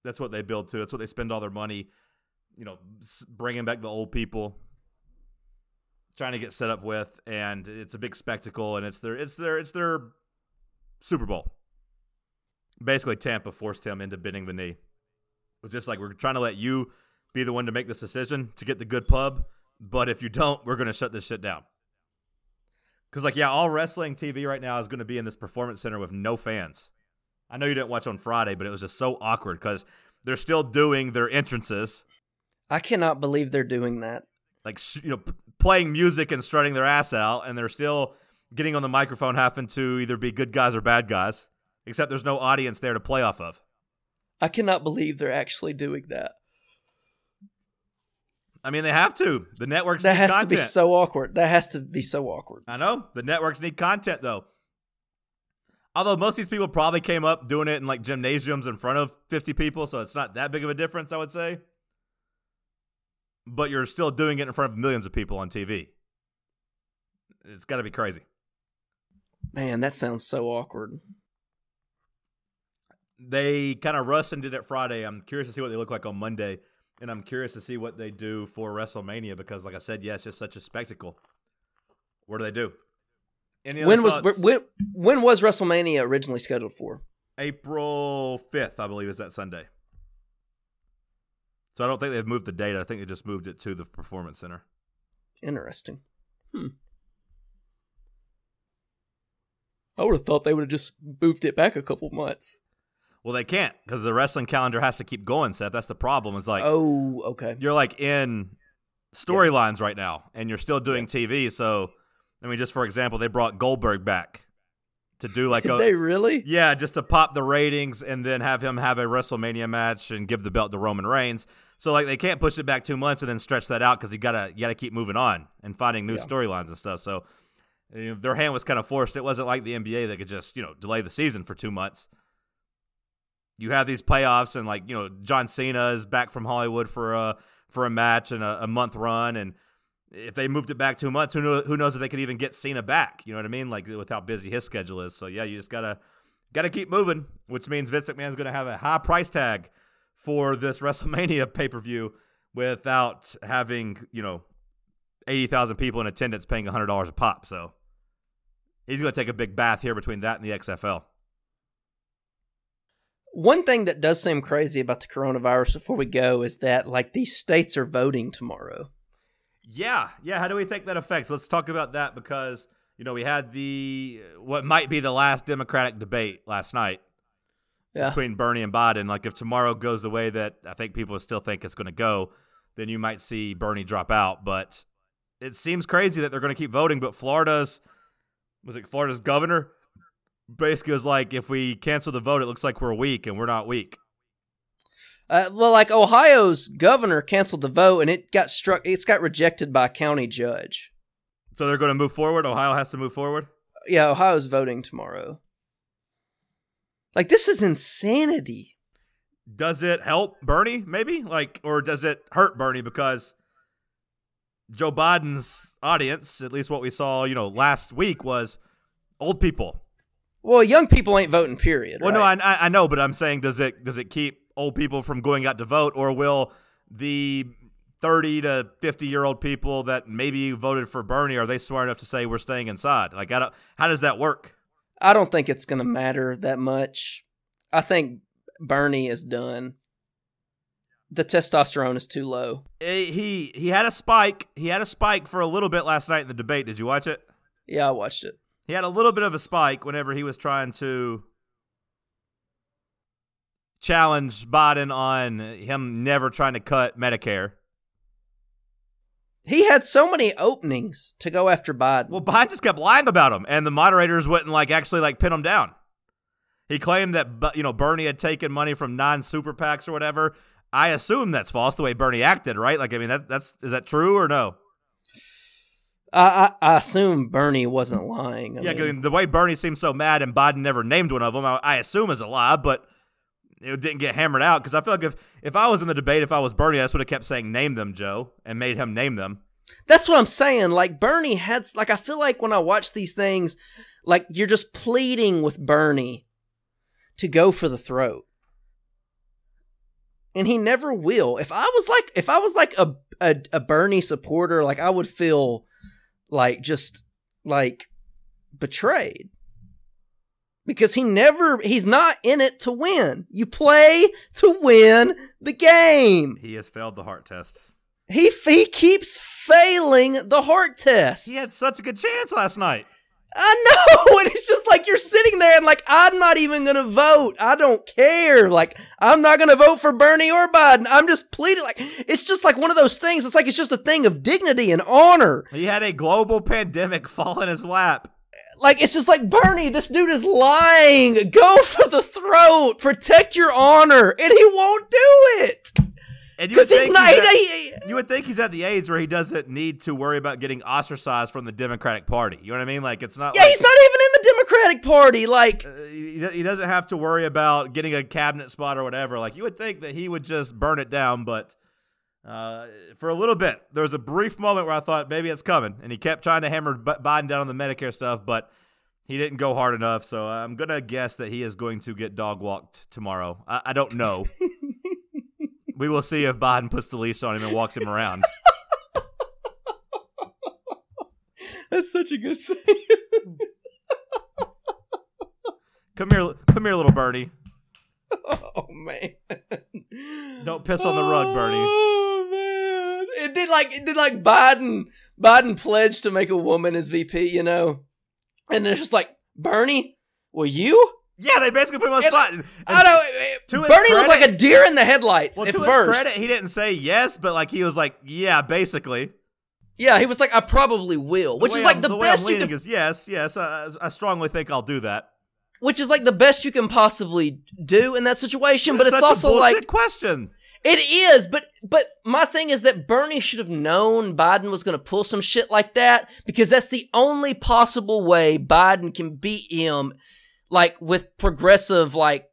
That's what they build to. That's what they spend all their money, you know, bringing back the old people, trying to get set up with, and it's a big spectacle, and it's their, it's their, it's their Super Bowl. Basically, Tampa forced him into bending the knee. It was just like we're trying to let you be the one to make this decision to get the good pub. But if you don't, we're going to shut this shit down. Because, like, yeah, all wrestling TV right now is going to be in this performance center with no fans. I know you didn't watch on Friday, but it was just so awkward because they're still doing their entrances, I cannot believe they're doing that. like you know, p- playing music and strutting their ass out, and they're still getting on the microphone, having to either be good guys or bad guys. Except there's no audience there to play off of. I cannot believe they're actually doing that. I mean, they have to. The networks That need has content. That has to be so awkward. That has to be so awkward. I know the networks need content though. Although most of these people probably came up doing it in like gymnasiums in front of 50 people, so it's not that big of a difference, I would say. But you're still doing it in front of millions of people on TV. It's got to be crazy. Man, that sounds so awkward. They kind of rushed and did it Friday. I'm curious to see what they look like on Monday, and I'm curious to see what they do for WrestleMania because, like I said, yeah, it's just such a spectacle. What do they do? Any When was thoughts? when when was WrestleMania originally scheduled for? April 5th, I believe, is that Sunday. So I don't think they've moved the date. I think they just moved it to the Performance Center. Interesting. Hmm. I would have thought they would have just moved it back a couple months. Well, they can't because the wrestling calendar has to keep going, Seth. That's the problem. Is like oh, okay. you're like in storylines right now, and you're still doing TV. So, I mean, just for example, they brought Goldberg back to do like Did a they really? Yeah, just to pop the ratings and then have him have a WrestleMania match and give the belt to Roman Reigns. So like they can't push it back two months and then stretch that out because you gotta you gotta keep moving on and finding new Yeah. storylines and stuff. So you know, their hand was kind of forced. It wasn't like the NBA that could just you know delay the season for two months. You have these playoffs and like you know John Cena is back from Hollywood for a for a match and a, a month run and. If they moved it back two months, who know, who knows if they could even get Cena back? You know what I mean? Like with how busy his schedule is. So yeah, you just gotta got to keep moving, which means Vince McMahon's to have a high price tag for this WrestleMania pay per view without having, you know, 80,000 people in attendance paying $100 a pop. So he's to take a big bath here between that and the XFL. One thing that does seem crazy about the coronavirus before we go is that like these states are voting tomorrow. Yeah. Yeah. How do we think that affects? Let's talk about that because, you know, we had the, what might be the last Democratic debate last night. Yeah. between Bernie and Biden. Like if tomorrow goes the way that I think people still think it's going to go, then you might see Bernie drop out. But it seems crazy that they're going to keep voting. But Florida's was it Florida's governor basically was like, if we cancel the vote, it looks like we're weak, and we're not weak. Uh, well, like Ohio's governor canceled the vote and it got struck. It's got rejected by a county judge. So they're going to move forward. Ohio has to move forward. Yeah, Ohio's voting tomorrow. Like this is insanity. Does it help Bernie? Maybe like, or does it hurt Bernie because Joe Biden's audience, at least what we saw, you know, last week was old people. Well, young people ain't voting. Period. Well, right? no, I, I know, but I'm saying, does it does it keep old people from going out to vote, or will the 30 to 50 year old people that maybe voted for Bernie are they smart enough to say we're staying inside? Like, I don't, how does that work? I don't think it's going to matter that much. I think Bernie is done. The testosterone is too low. Eh, He he had a spike. He had a spike for a little bit last night in the debate. Did you watch it? Yeah, I watched it. He had a little bit of a spike whenever he was trying to challenge Biden on him never trying to cut Medicare. He had so many openings to go after Biden. Well, Biden just kept lying about him, and the moderators wouldn't like actually like pin him down. He claimed that you know Bernie had taken money from non super PACs or whatever. I assume that's false the way Bernie acted, right? Like, I mean, that's that's is that true or no? I, I, I assume Bernie wasn't lying. I yeah, mean, the way Bernie seemed so mad and Biden never named one of them, I, I assume is a lie, but it didn't get hammered out because I feel like if if I was in the debate, if I was Bernie, I just would have kept saying name them, Joe, and made him name them. that's what I'm saying. Like Bernie had, like I feel like when I watch these things, like you're just pleading with Bernie to go for the throat, and he never will. If I was like, if I was like a a, a Bernie supporter, like I would feel like just like betrayed because he never he's not in it to win. You play to win the game. He has failed the heart test. He he keeps failing the heart test. He had such a good chance last night. I know, and it's just like you're sitting there and like I'm not even gonna vote. I don't care. Like I'm not gonna vote for Bernie or Biden. I'm just pleading. Like it's just like one of those things. It's like it's just a thing of dignity and honor. He had a global pandemic fall in his lap. Like it's just like Bernie. This dude is lying. Go for the throat. Protect your honor, and he won't do it And you would, because he's think not. he's at, he- you would think he's at the age where he doesn't need to worry about getting ostracized from the Democratic Party. You know what I mean? Like it's not. yeah, like, he's not even in the Democratic Party. Like uh, he he doesn't have to worry about getting a cabinet spot or whatever. Like you would think that he would just burn it down, but uh, for a little bit, there was a brief moment where I thought maybe it's coming, and he kept trying to hammer Biden down on the Medicare stuff, but he didn't go hard enough. So I'm gonna guess that he is going to get dog walked tomorrow. I, I don't know. we will see if Biden puts the leash on him and walks him around. that's such a good saying. Come here, come here, little Bernie. oh man. Don't piss on the rug, Bernie. Oh man. It did like it did like Biden Biden pledged to make a woman his VP, you know. And it's just like, Bernie, will you? Yeah, they basically put him on the spot. And- I don't know. Bernie looked like a deer in the headlights Well, at to first. his credit, he didn't say yes, but like he was like, yeah, basically. Yeah, he was like, I probably will. Which is like I'm- the, way best you can is yes, yes. I, I strongly think I'll do that. which is like the best you can possibly do in that situation, but it's a also like question. It is, but but my thing is that Bernie should have known Biden was going to pull some shit like that because that's the only possible way Biden can beat him like with progressive like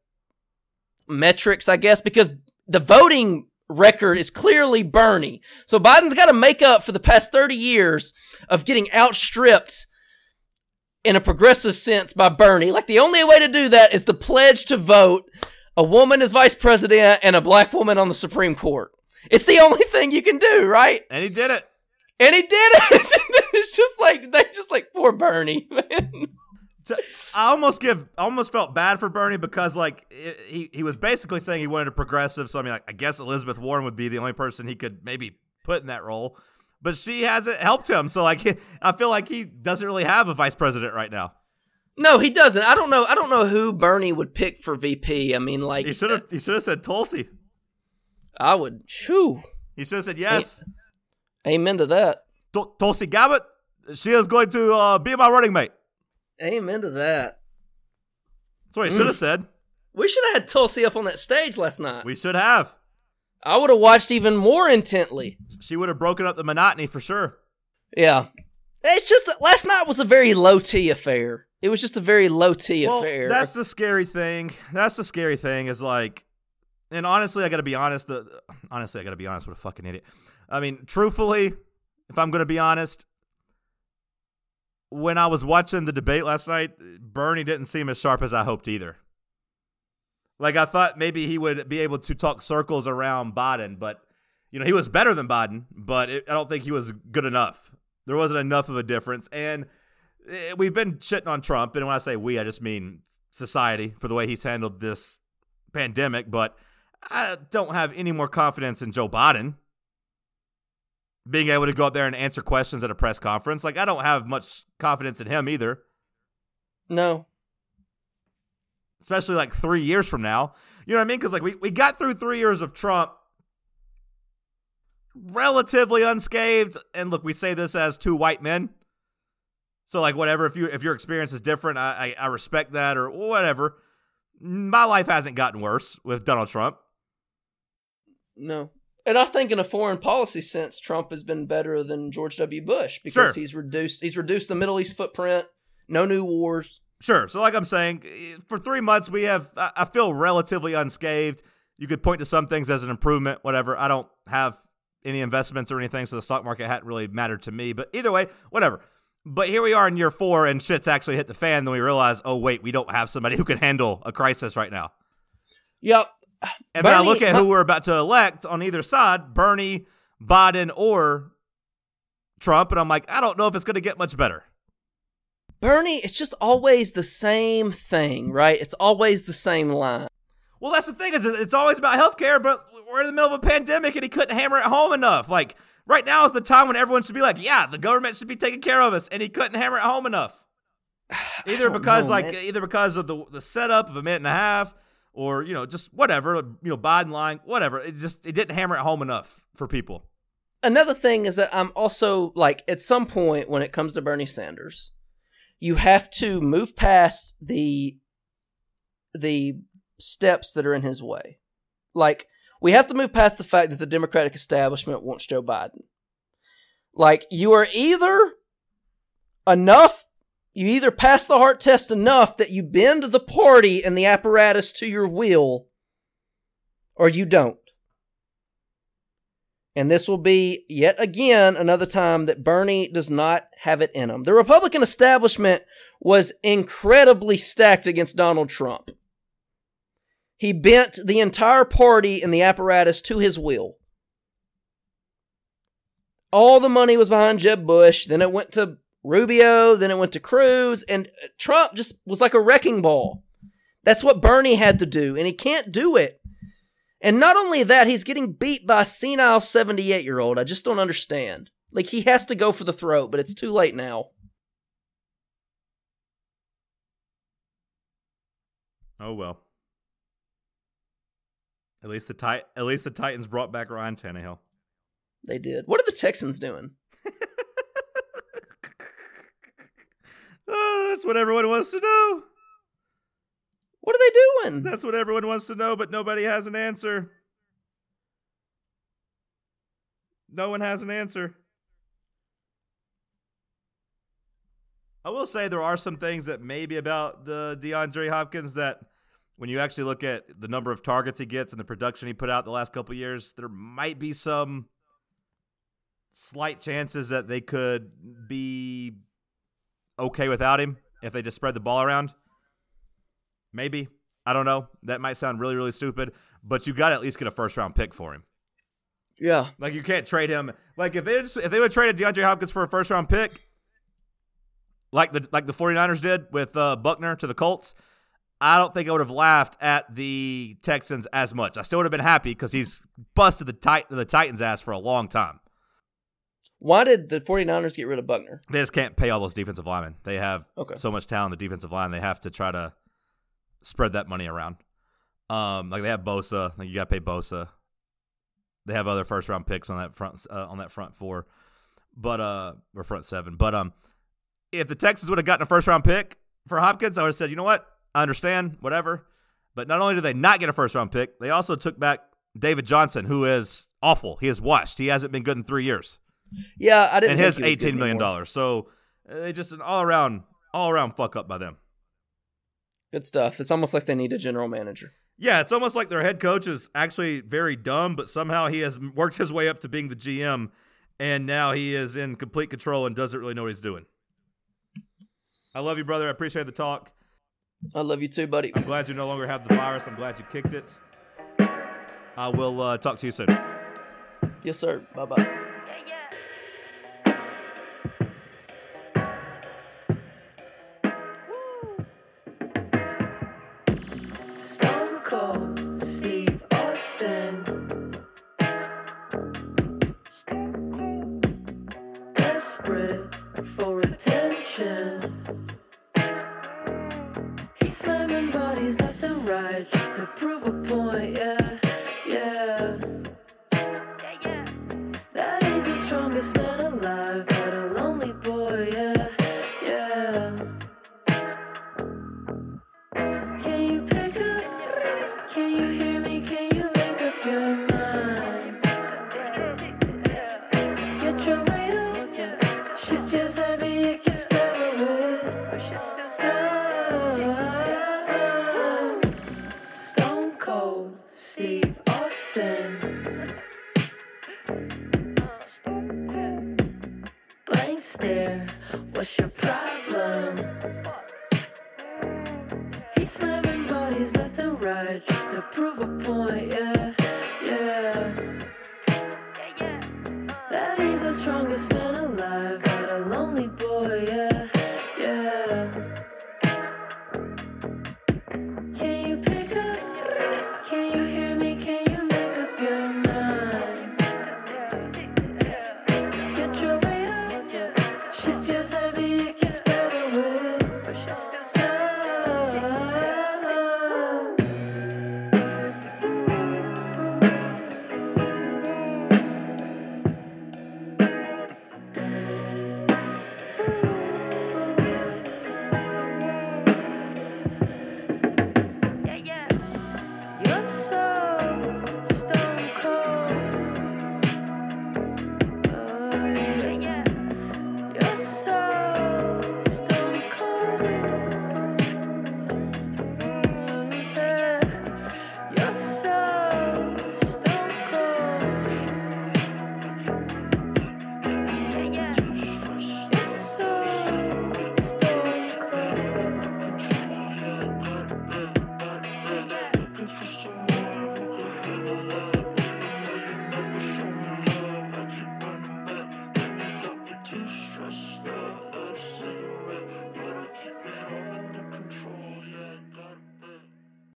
metrics, I guess, because the voting record is clearly Bernie. So Biden's got to make up for the past 30 years of getting outstripped in a progressive sense by Bernie. Like the only way to do that is to pledge to vote a woman as vice president and a black woman on the Supreme Court. It's the only thing you can do, right? And he did it. And he did it. it's just like they just like poor Bernie, man. To- I almost give, I almost felt bad for Bernie because like i he he was basically saying he wanted a progressive. So I mean, like I guess Elizabeth Warren would be the only person he could maybe put in that role, but she hasn't helped him. So like I feel like he doesn't really have a vice president right now. No, he doesn't. I don't know. I don't know who Bernie would pick for VP. I mean, like He should have he should have said Tulsi. I would. Shoo. He should have said yes. Amen to that. Tul- Tulsi Gabbard, she is going to uh, be my running mate. Amen to that. That's what he should have mm. said. We should have had Tulsi up on that stage last night. We should have. I would have watched even more intently. She would have broken up the monotony for sure. Yeah. It's just that last night was a very low T affair. It was just a very low T Well, affair. that's the scary thing. That's the scary thing is like, and honestly, I got to be honest. The honestly, I got to be honest with a fucking idiot. I mean, truthfully, if I'm going to be honest, when I was watching the debate last night, Bernie didn't seem as sharp as I hoped either. Like I thought maybe he would be able to talk circles around Biden, but you know he was better than Biden, but it, I don't think he was good enough. There wasn't enough of a difference, and eh, we've been shitting on Trump, and when I say we, I just mean society for the way he's handled this pandemic. But I don't have any more confidence in Joe Biden being able to go up there and answer questions at a press conference. Like I don't have much confidence in him either, no. especially like three years from now. You know what I mean? Because like we, we got through three years of Trump relatively unscathed. And look, we say this as two white men. So like whatever, if you if your experience is different, I, I I respect that or whatever. My life hasn't gotten worse with Donald Trump. No. And I think in a foreign policy sense, Trump has been better than George W. Bush because Sure. he's reduced he's reduced the Middle East footprint, no new wars. Sure. So like I'm saying, for three months we have I I feel relatively unscathed. You could point to some things as an improvement, whatever. I don't have any investments or anything, so the stock market hadn't really mattered to me. But either way, whatever. But here we are in year four, and shit's actually hit the fan. Then we realize, oh wait, we don't have somebody who can handle a crisis right now. Yep. And then I look at who we're about to elect on either side, Bernie, Biden, or Trump, and I'm like, I don't know if it's going to get much better. Bernie, it's just always the same thing, right? It's always the same line. Well, that's the thing is, it's always about healthcare, but we're in the middle of a pandemic, and he couldn't hammer it home enough. Like right now is the time when everyone should be like, "Yeah, the government should be taking care of us," and he couldn't hammer it home enough. Either because know, like man. either because of the the setup of a minute and a half, or you know just whatever you know Biden lying, whatever. It just it didn't hammer it home enough for people. another thing is that I'm also like at some point when it comes to Bernie Sanders, you have to move past the the steps that are in his way. Like we have to move past the fact that the Democratic establishment wants Joe Biden. Like you are either enough you either pass the heart test enough that you bend the party and the apparatus to your will or you don't. And this will be yet again another time that Bernie does not have it in him. The Republican establishment was incredibly stacked against Donald Trump. He bent the entire party and the apparatus to his will. All the money was behind Jeb Bush, then it went to Rubio, then it went to Cruz, and uh, Trump just was like a wrecking ball. That's what Bernie had to do, and he can't do it. And not only that, he's getting beat by a senile 78 year old. I just don't understand. Like, he has to go for the throat, but it's too late now. Oh well. At least the tit- at least the Titans brought back Ryan Tannehill. They did. What are the Texans doing? Oh, that's what everyone wants to know. What are they doing? That's what everyone wants to know, but nobody has an answer. No one has an answer. I will say there are some things that maybe about uh, DeAndre Hopkins that when you actually look at the number of targets he gets and the production he put out the last couple of years, there might be some slight chances that they could be okay without him if they just spread the ball around. Maybe. I don't know. That might sound really, really stupid, but you got to at least get a first round pick for him. Yeah. Like you can't trade him. Like if they just, if they would have traded DeAndre Hopkins for a first round pick, like the like the 49ers did with uh, Buckner to the Colts, I don't think I would have laughed at the Texans as much. I still would have been happy because he's busted the tit- the Titans ass for a long time. Why did the 49ers get rid of Buckner? They just can't pay all those defensive linemen. They have Okay. so much talent on the defensive line. They have to try to spread that money around. Um, like they have Bosa. Like you got to pay Bosa. They have other first round picks on that front uh, on that front four, but uh, or front seven. But um, if the Texans would have gotten a first round pick for Hopkins, I would have said, you know what, I understand, whatever. But not only did they not get a first round pick, they also took back David Johnson, who is awful. He is washed. He hasn't been good in three years Yeah, I didn't. And think his eighteen million dollars. So they just an all around, all around fuck up by them. Good stuff. It's almost like they need a general manager. Yeah, it's almost like their head coach is actually very dumb, but somehow he has worked his way up to being the GM, and now he is in complete control and doesn't really know what he's doing. I love you, brother. I appreciate the talk. I love you too, buddy. I'm glad you no longer have the virus. I'm glad you kicked it. I will uh, talk to you soon. Yes, sir. Bye bye.